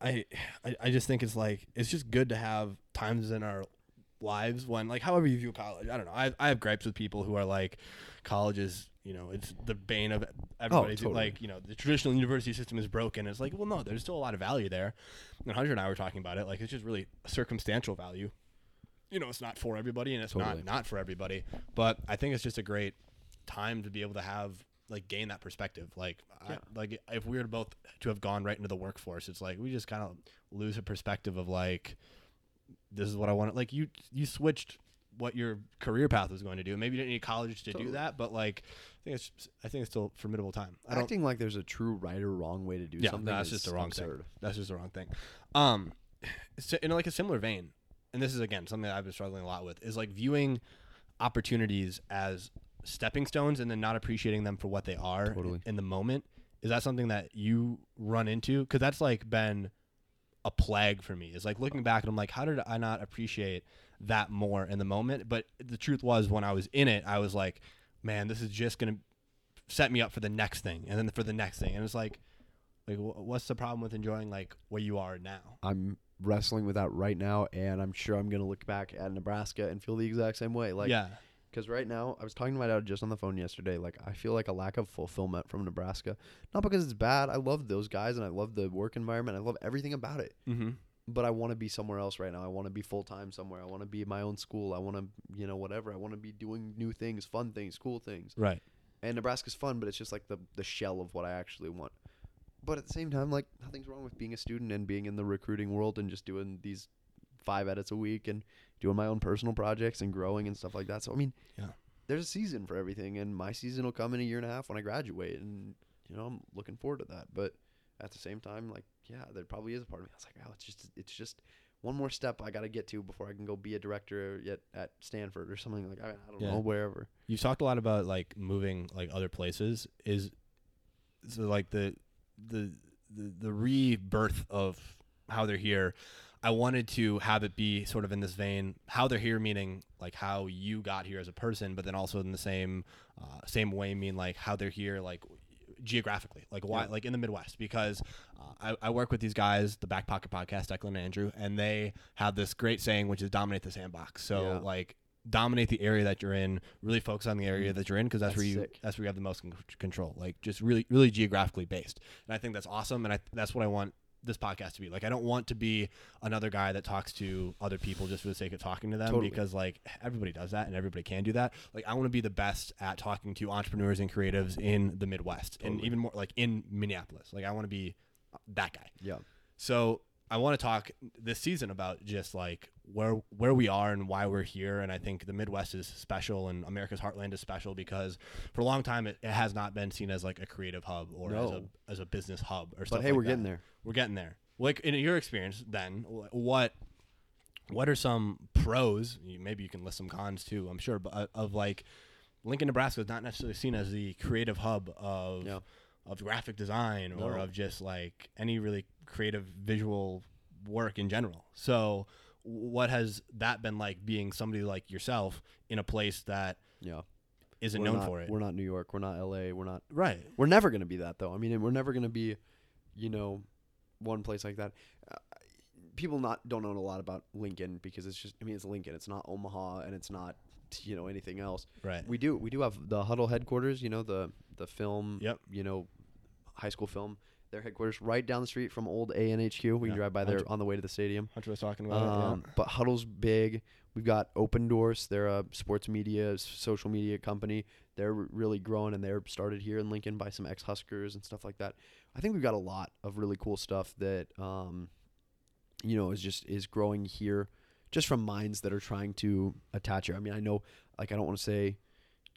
I, I I just think it's like it's just good to have times in our lives when like however you view college i don't know. I, I have gripes with people who are like college is you know it's the bane of everybody's Oh, totally. like you know the traditional university system is broken. It's like well no there's still a lot of value there. And hunter and i were talking about it. Like it's just really circumstantial value. You know it's not for everybody and it's Totally. not not for everybody. But i think it's just a great time to be able to have like gain that perspective like I, like if we were both to have gone right into the workforce it's like we just kind of lose a perspective of like this is what I want. Like you, you switched what your career path was going to do. Maybe you didn't need college to Totally. do that, but like, I think it's, I think it's still a formidable time. I don't. acting like there's a true right or wrong way to do Yeah, something. no, that's just the wrong absurd. thing. That's just the wrong thing. Um, so in like a similar vein, and this is again something that I've been struggling a lot with is like viewing opportunities as stepping stones and then not appreciating them for what they are Totally. in the moment. Is that something that you run into? Because that's like been a plague for me. Is like looking back and I'm like, how did I not appreciate that more in the moment? But the truth was, when I was in it, I was like, man, this is just gonna set me up for the next thing, and then for the next thing, and it's like, like, what's the problem with enjoying like where you are now? I'm wrestling with that right now, and I'm sure I'm gonna look back at Nebraska and feel the exact same way. Like, yeah, because right now I was talking to my dad just on the phone yesterday. Like, I feel like a lack of fulfillment from Nebraska. Not because it's bad. I love those guys, and I love the work environment. I love everything about it. mm-hmm. But I want to be somewhere else right now. I want to be full time somewhere. I want to be my own school. I want to, you know, whatever. I want to be doing new things, fun things, cool things. right, And Nebraska's fun, but it's just like the the shell of what I actually want. But at the same time, like nothing's wrong with being a student and being in the recruiting world and just doing these five edits a week and doing my own personal projects and growing and stuff like that. So I mean, Yeah. there's a season for everything, and my season will come in a year and a half when I graduate, and you know I'm looking forward to that. But at the same time, like yeah, there probably is a part of me. I was like, oh, it's just it's just one more step I got to get to before I can go be a director yet at Stanford or something like I, I don't Yeah. know wherever. You've talked a lot about like moving like other places. Is so like the the the, the rebirth of how they're here. I wanted to have it be sort of in this vein, how they're here, meaning like how you got here as a person, but then also in the same uh, same way, mean like how they're here, like geographically, like why, Yeah. like in the Midwest, because uh, I, I work with these guys, the Back Pocket Podcast, Declan and Andrew, and they have this great saying, which is dominate the sandbox. So Yeah. like dominate the area that you're in, really focus on the area that you're in, because that's, That's where you sick. that's where you have the most con- control. Like just really, really geographically based, and I think that's awesome, and I that's what I want this podcast to be. Like I don't want to be another guy that talks to other people just for the sake of talking to them Totally. because like everybody does that and everybody can do that. Like I want to be the best at talking to entrepreneurs and creatives in the Midwest and even more like in Minneapolis. Like I want to be that guy. Yeah. So I want to talk this season about just like where where we are and why we're here. And I think the Midwest is special and America's heartland is special because for a long time it, it has not been seen as like a creative hub or as a as a business hub or something. But hey, like we're that. getting there. We're getting there. Like in your experience, then what what are some pros? Maybe you can list some cons too. I'm sure, but uh, of like Lincoln, Nebraska is not necessarily seen as the creative hub of Yeah. of graphic design or No. of just like any really creative visual work in general. So, what has that been like being somebody like yourself in a place that Yeah. isn't We're known not- for it? We're not New York. We're not LA. We're not. Right. We're never gonna be that though. I mean, we're never gonna be, you know, one place like that. Uh, people not don't know a lot about Lincoln because it's just. I mean, it's Lincoln. It's not Omaha, and it's not, you know, anything else. Right. We do. We do have the Hudl headquarters. You know, the the film. Yep. You know, high school film. Their headquarters right down the street from old ANHQ. We Yeah. can drive by there Hunter- on the way to the stadium. Hunter was talking about Um, but Hudl's big. We've got Opendorse. They're a sports media, social media company. They're really growing, and they're started here in Lincoln by some ex Huskers and stuff like that. I think we've got a lot of really cool stuff that, um, you know, is just is growing here, just from minds that are trying to attach here. I mean, I know, like, I don't want to say,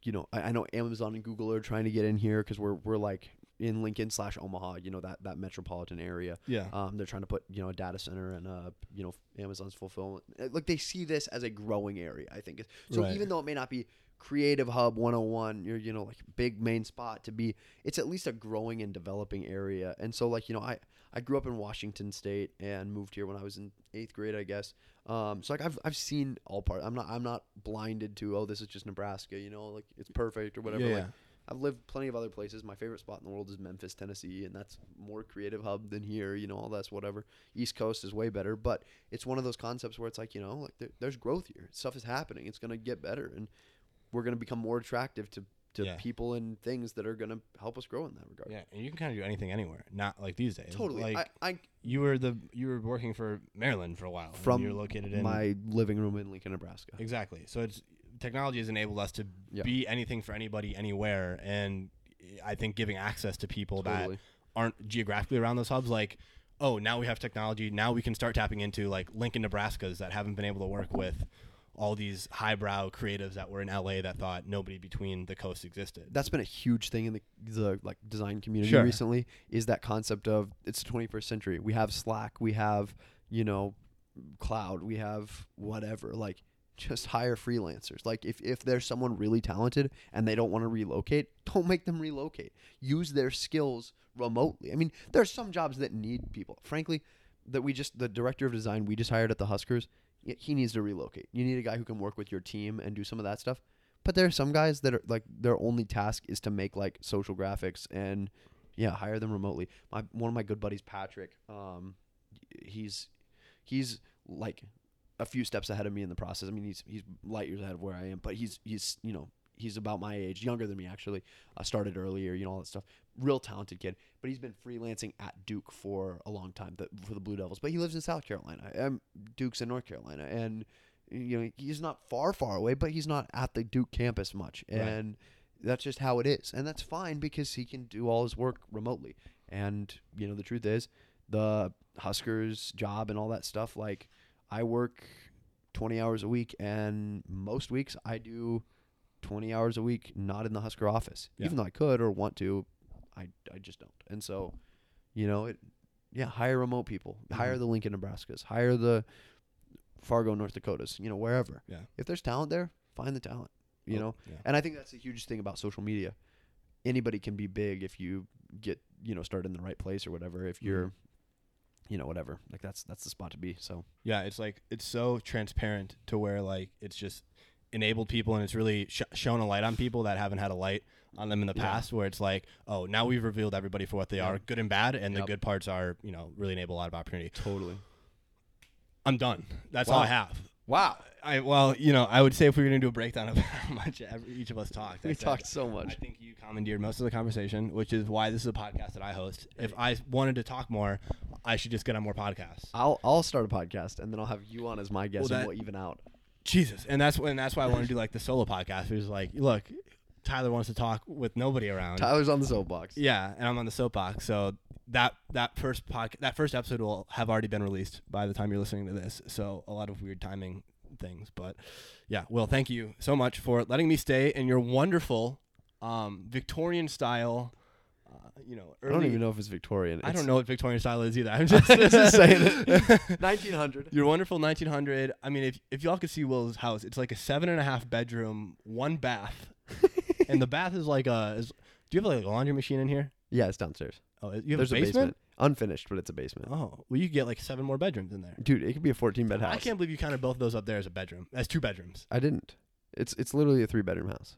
you know, I, I know Amazon and Google are trying to get in here because we're we're like in Lincoln slash Omaha, you know, that that metropolitan area. yeah. Um, they're trying to put you know a data center and uh you know Amazon's fulfillment. uh, Like they see this as a growing area. I think so. Right. Even though it may not be creative hub 101, you're you know like big main spot to be, it's at least a growing and developing area. And so like you know I I grew up in Washington State and moved here when I was in eighth grade, I guess. Um, so like I've I've seen all parts. I'm not I'm not blinded to oh this is just Nebraska. You know like it's perfect or whatever. Yeah, Like, yeah. I've lived plenty of other places. My favorite spot in the world is Memphis, Tennessee, and that's more creative hub than here. You know, all that's whatever. East Coast is way better, but it's one of those concepts where it's like, you know, like there, there's growth here. Stuff is happening. It's gonna get better, and we're gonna become more attractive to to Yeah. people and things that are gonna help us grow in that regard. Yeah, and you can kind of do anything anywhere. Not like these days. Totally. Like I, I you were the you were working for Maryland for a while. from you're located in my living room in Lincoln, Nebraska. exactly. So it's technology has enabled us to Yeah. be anything for anybody anywhere, and I think giving access to people Totally. that aren't geographically around those hubs, like. Oh, now we have technology. Now we can start tapping into like Lincoln, Nebraska's that haven't been able to work with all these highbrow creatives that were in LA that thought nobody between the coasts existed. that's been a huge thing in the, the like design community Sure. recently is that concept of it's the 21st century we have slack we have you know cloud we have whatever like just hire freelancers. Like if, if there's someone really talented and they don't want to relocate don't make them relocate. Use their skills remotely. I mean there's some jobs that need people. Frankly that we just the director of design we just hired at the huskers he needs to relocate. You need a guy who can work with your team and do some of that stuff. But there are some guys that are like their only task is to make like social graphics and yeah, hire them remotely. My one of my good buddies, Patrick, um, he's he's like a few steps ahead of me in the process. I mean, he's he's light years ahead of where I am, but he's he's you know he's about my age, younger than me actually. I started earlier, you know all that stuff. Real talented kid, but he's been freelancing at Duke for a long time the, for the Blue Devils. But he lives in South Carolina. Um, Duke's in North Carolina, and you know he's not far far away, but he's not at the Duke campus much, Right. and that's just how it is, and that's fine because he can do all his work remotely. And you know the truth is, the Huskers job and all that stuff. Like I work twenty hours a week, and most weeks I do twenty hours a week not in the Husker office, Yeah. even though I could or want to. I I just don't, and so you know it. Yeah, hire remote people. Hire Mhm. the Lincoln, Nebraskas. Hire the Fargo, North Dakotas. You know, wherever. Yeah. If there's talent there, find the talent. You Oh, know, yeah. and I think that's the huge thing about social media. Anybody can be big if you get you know started in the right place or whatever. If you're, you know, whatever. Like that's that's the spot to be. So Yeah, it's like it's so transparent to where like it's just enabled people and it's really sh- shown a light on people that haven't had a light on them in the Yeah. past where it's like oh now we've revealed everybody for what they Yeah. are good and bad and the good parts are you know really enable a lot of opportunity Totally. i'm done that's all i have Wow. I well, you know, I would say if we were going to do a breakdown of how much every, each of us talked, I We said- talked so much. I think you commandeered most of the conversation, which is why this is a podcast that I host. If I wanted to talk more, I should just get on more podcasts. I'll I'll start a podcast and then I'll have you on as my guest Well, and we'll even out. Jesus, and that's when that's why I want to do like the solo podcast. Who's like, look, Tyler wants to talk with nobody around. Tyler's on the soapbox. Yeah, and I'm on the soapbox, so that that first podcast, that first episode will have already been released by the time you're listening to this. So a lot of weird timing things, but yeah. Well, thank you so much for letting me stay in your wonderful um, Victorian style. Uh, you know, I don't even know if it's Victorian. I don't know what Victorian style is either. I'm just, Just saying it. 1900. Your wonderful 1900. I mean, if if y'all could see Will's house, it's like a seven and a half bedroom, one bath, and the bath is like a. Is, do you have like a laundry machine in here? Yeah, it's downstairs. Oh, you have There's a basement? Unfinished, but it's a basement. Oh, well, you could get like seven more bedrooms in there. Dude, it could be a 14 bed house. I can't believe you counted both of those up there as a bedroom, as two bedrooms. I didn't. It's it's literally a three bedroom house.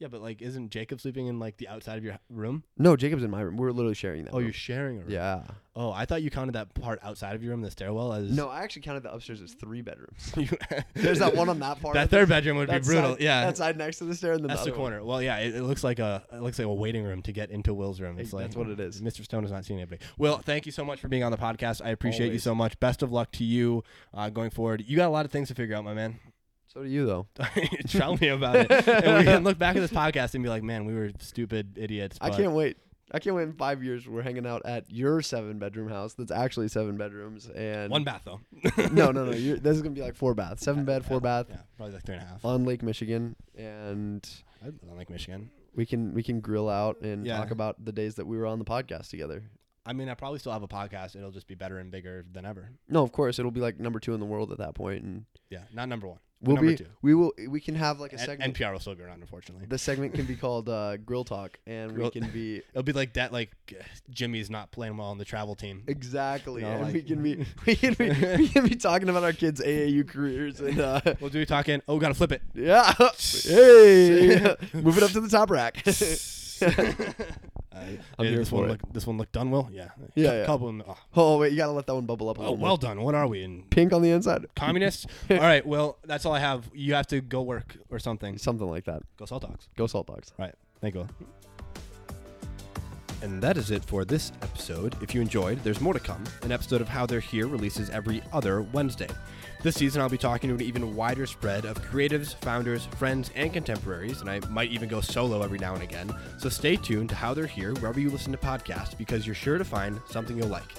Yeah, but like, isn't Jacob sleeping in like the outside of your h- room? No, Jacob's in my room. We're literally sharing that. Oh, you're sharing a room. yeah. Oh, I thought you counted that part outside of your room, the stairwell, as No, I actually counted the upstairs as three bedrooms. You- There's that one on that part. that of third bedroom would be That brutal. side- yeah, that side next to the stair, and then That's the, the other one. corner. Well, yeah, it, it looks like a it looks like a waiting room to get into Will's room. Hey, It's like that's what it is. Mr. Stone has not seen anybody. Will, thank you so much for being on the podcast. I appreciate you Always. so much. Best of luck to you uh, going forward. You got a lot of things to figure out, my man. So do you though. Tell me about it, and we can look back at this podcast and be like, man, we were stupid idiots. I but- can't wait. I can't wait in five years. We're hanging out at your seven bedroom house. That's actually seven bedrooms and One bath though. no, no, no. You're, this is gonna be like four baths, seven bed, four bath Yeah, probably like three and a half. on Lake Michigan, and I don't like Michigan. we can we can grill out and Yeah. talk about the days that we were on the podcast together. I mean, I probably still have a podcast. It'll just be better and bigger than ever. No, of course it'll be like number two in the world at that point, and Yeah, not number one. We'll be two. we will we can have like a segment. NPR will still be around, unfortunately. the segment can be called uh, Grill Talk, and Grill- we can be It'll be like that. Like Jimmy's not playing well on the travel team. exactly, You know, and like- we can be we can be we can be talking about our kids' AAU careers and uh, We'll do talking. Oh, gotta flip it. yeah, hey, move it up to the top rack. I'm here this for one it. look this one look done well. Yeah. Yeah, yeah. Couple. in- oh, oh wait, you gotta let that one bubble up. A oh, little well more. done. What are we in? Pink on the inside, Communists? all right. Well, that's all I have. You have to go work or something. something like that. Go Saltdogs. Go Saltdogs. All right. Thank you. And that is it for this episode. If you enjoyed, there's more to come. An episode of How They're Here releases every other Wednesday. This season, I'll be talking to an even wider spread of creatives, founders, friends, and contemporaries, and I might even go solo every now and again. So stay tuned to How They're Here wherever you listen to podcasts because you're sure to find something you'll like.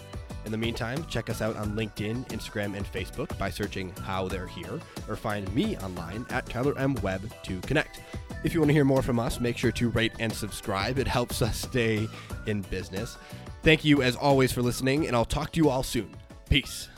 In the meantime, check us out on LinkedIn, Instagram, and Facebook by searching How They're Here, or find me online at Tyler M. Webb to connect. If you want to hear more from us, make sure to rate and subscribe. It helps us stay in business. Thank you, as always, for listening, and I'll talk to you all soon. Peace.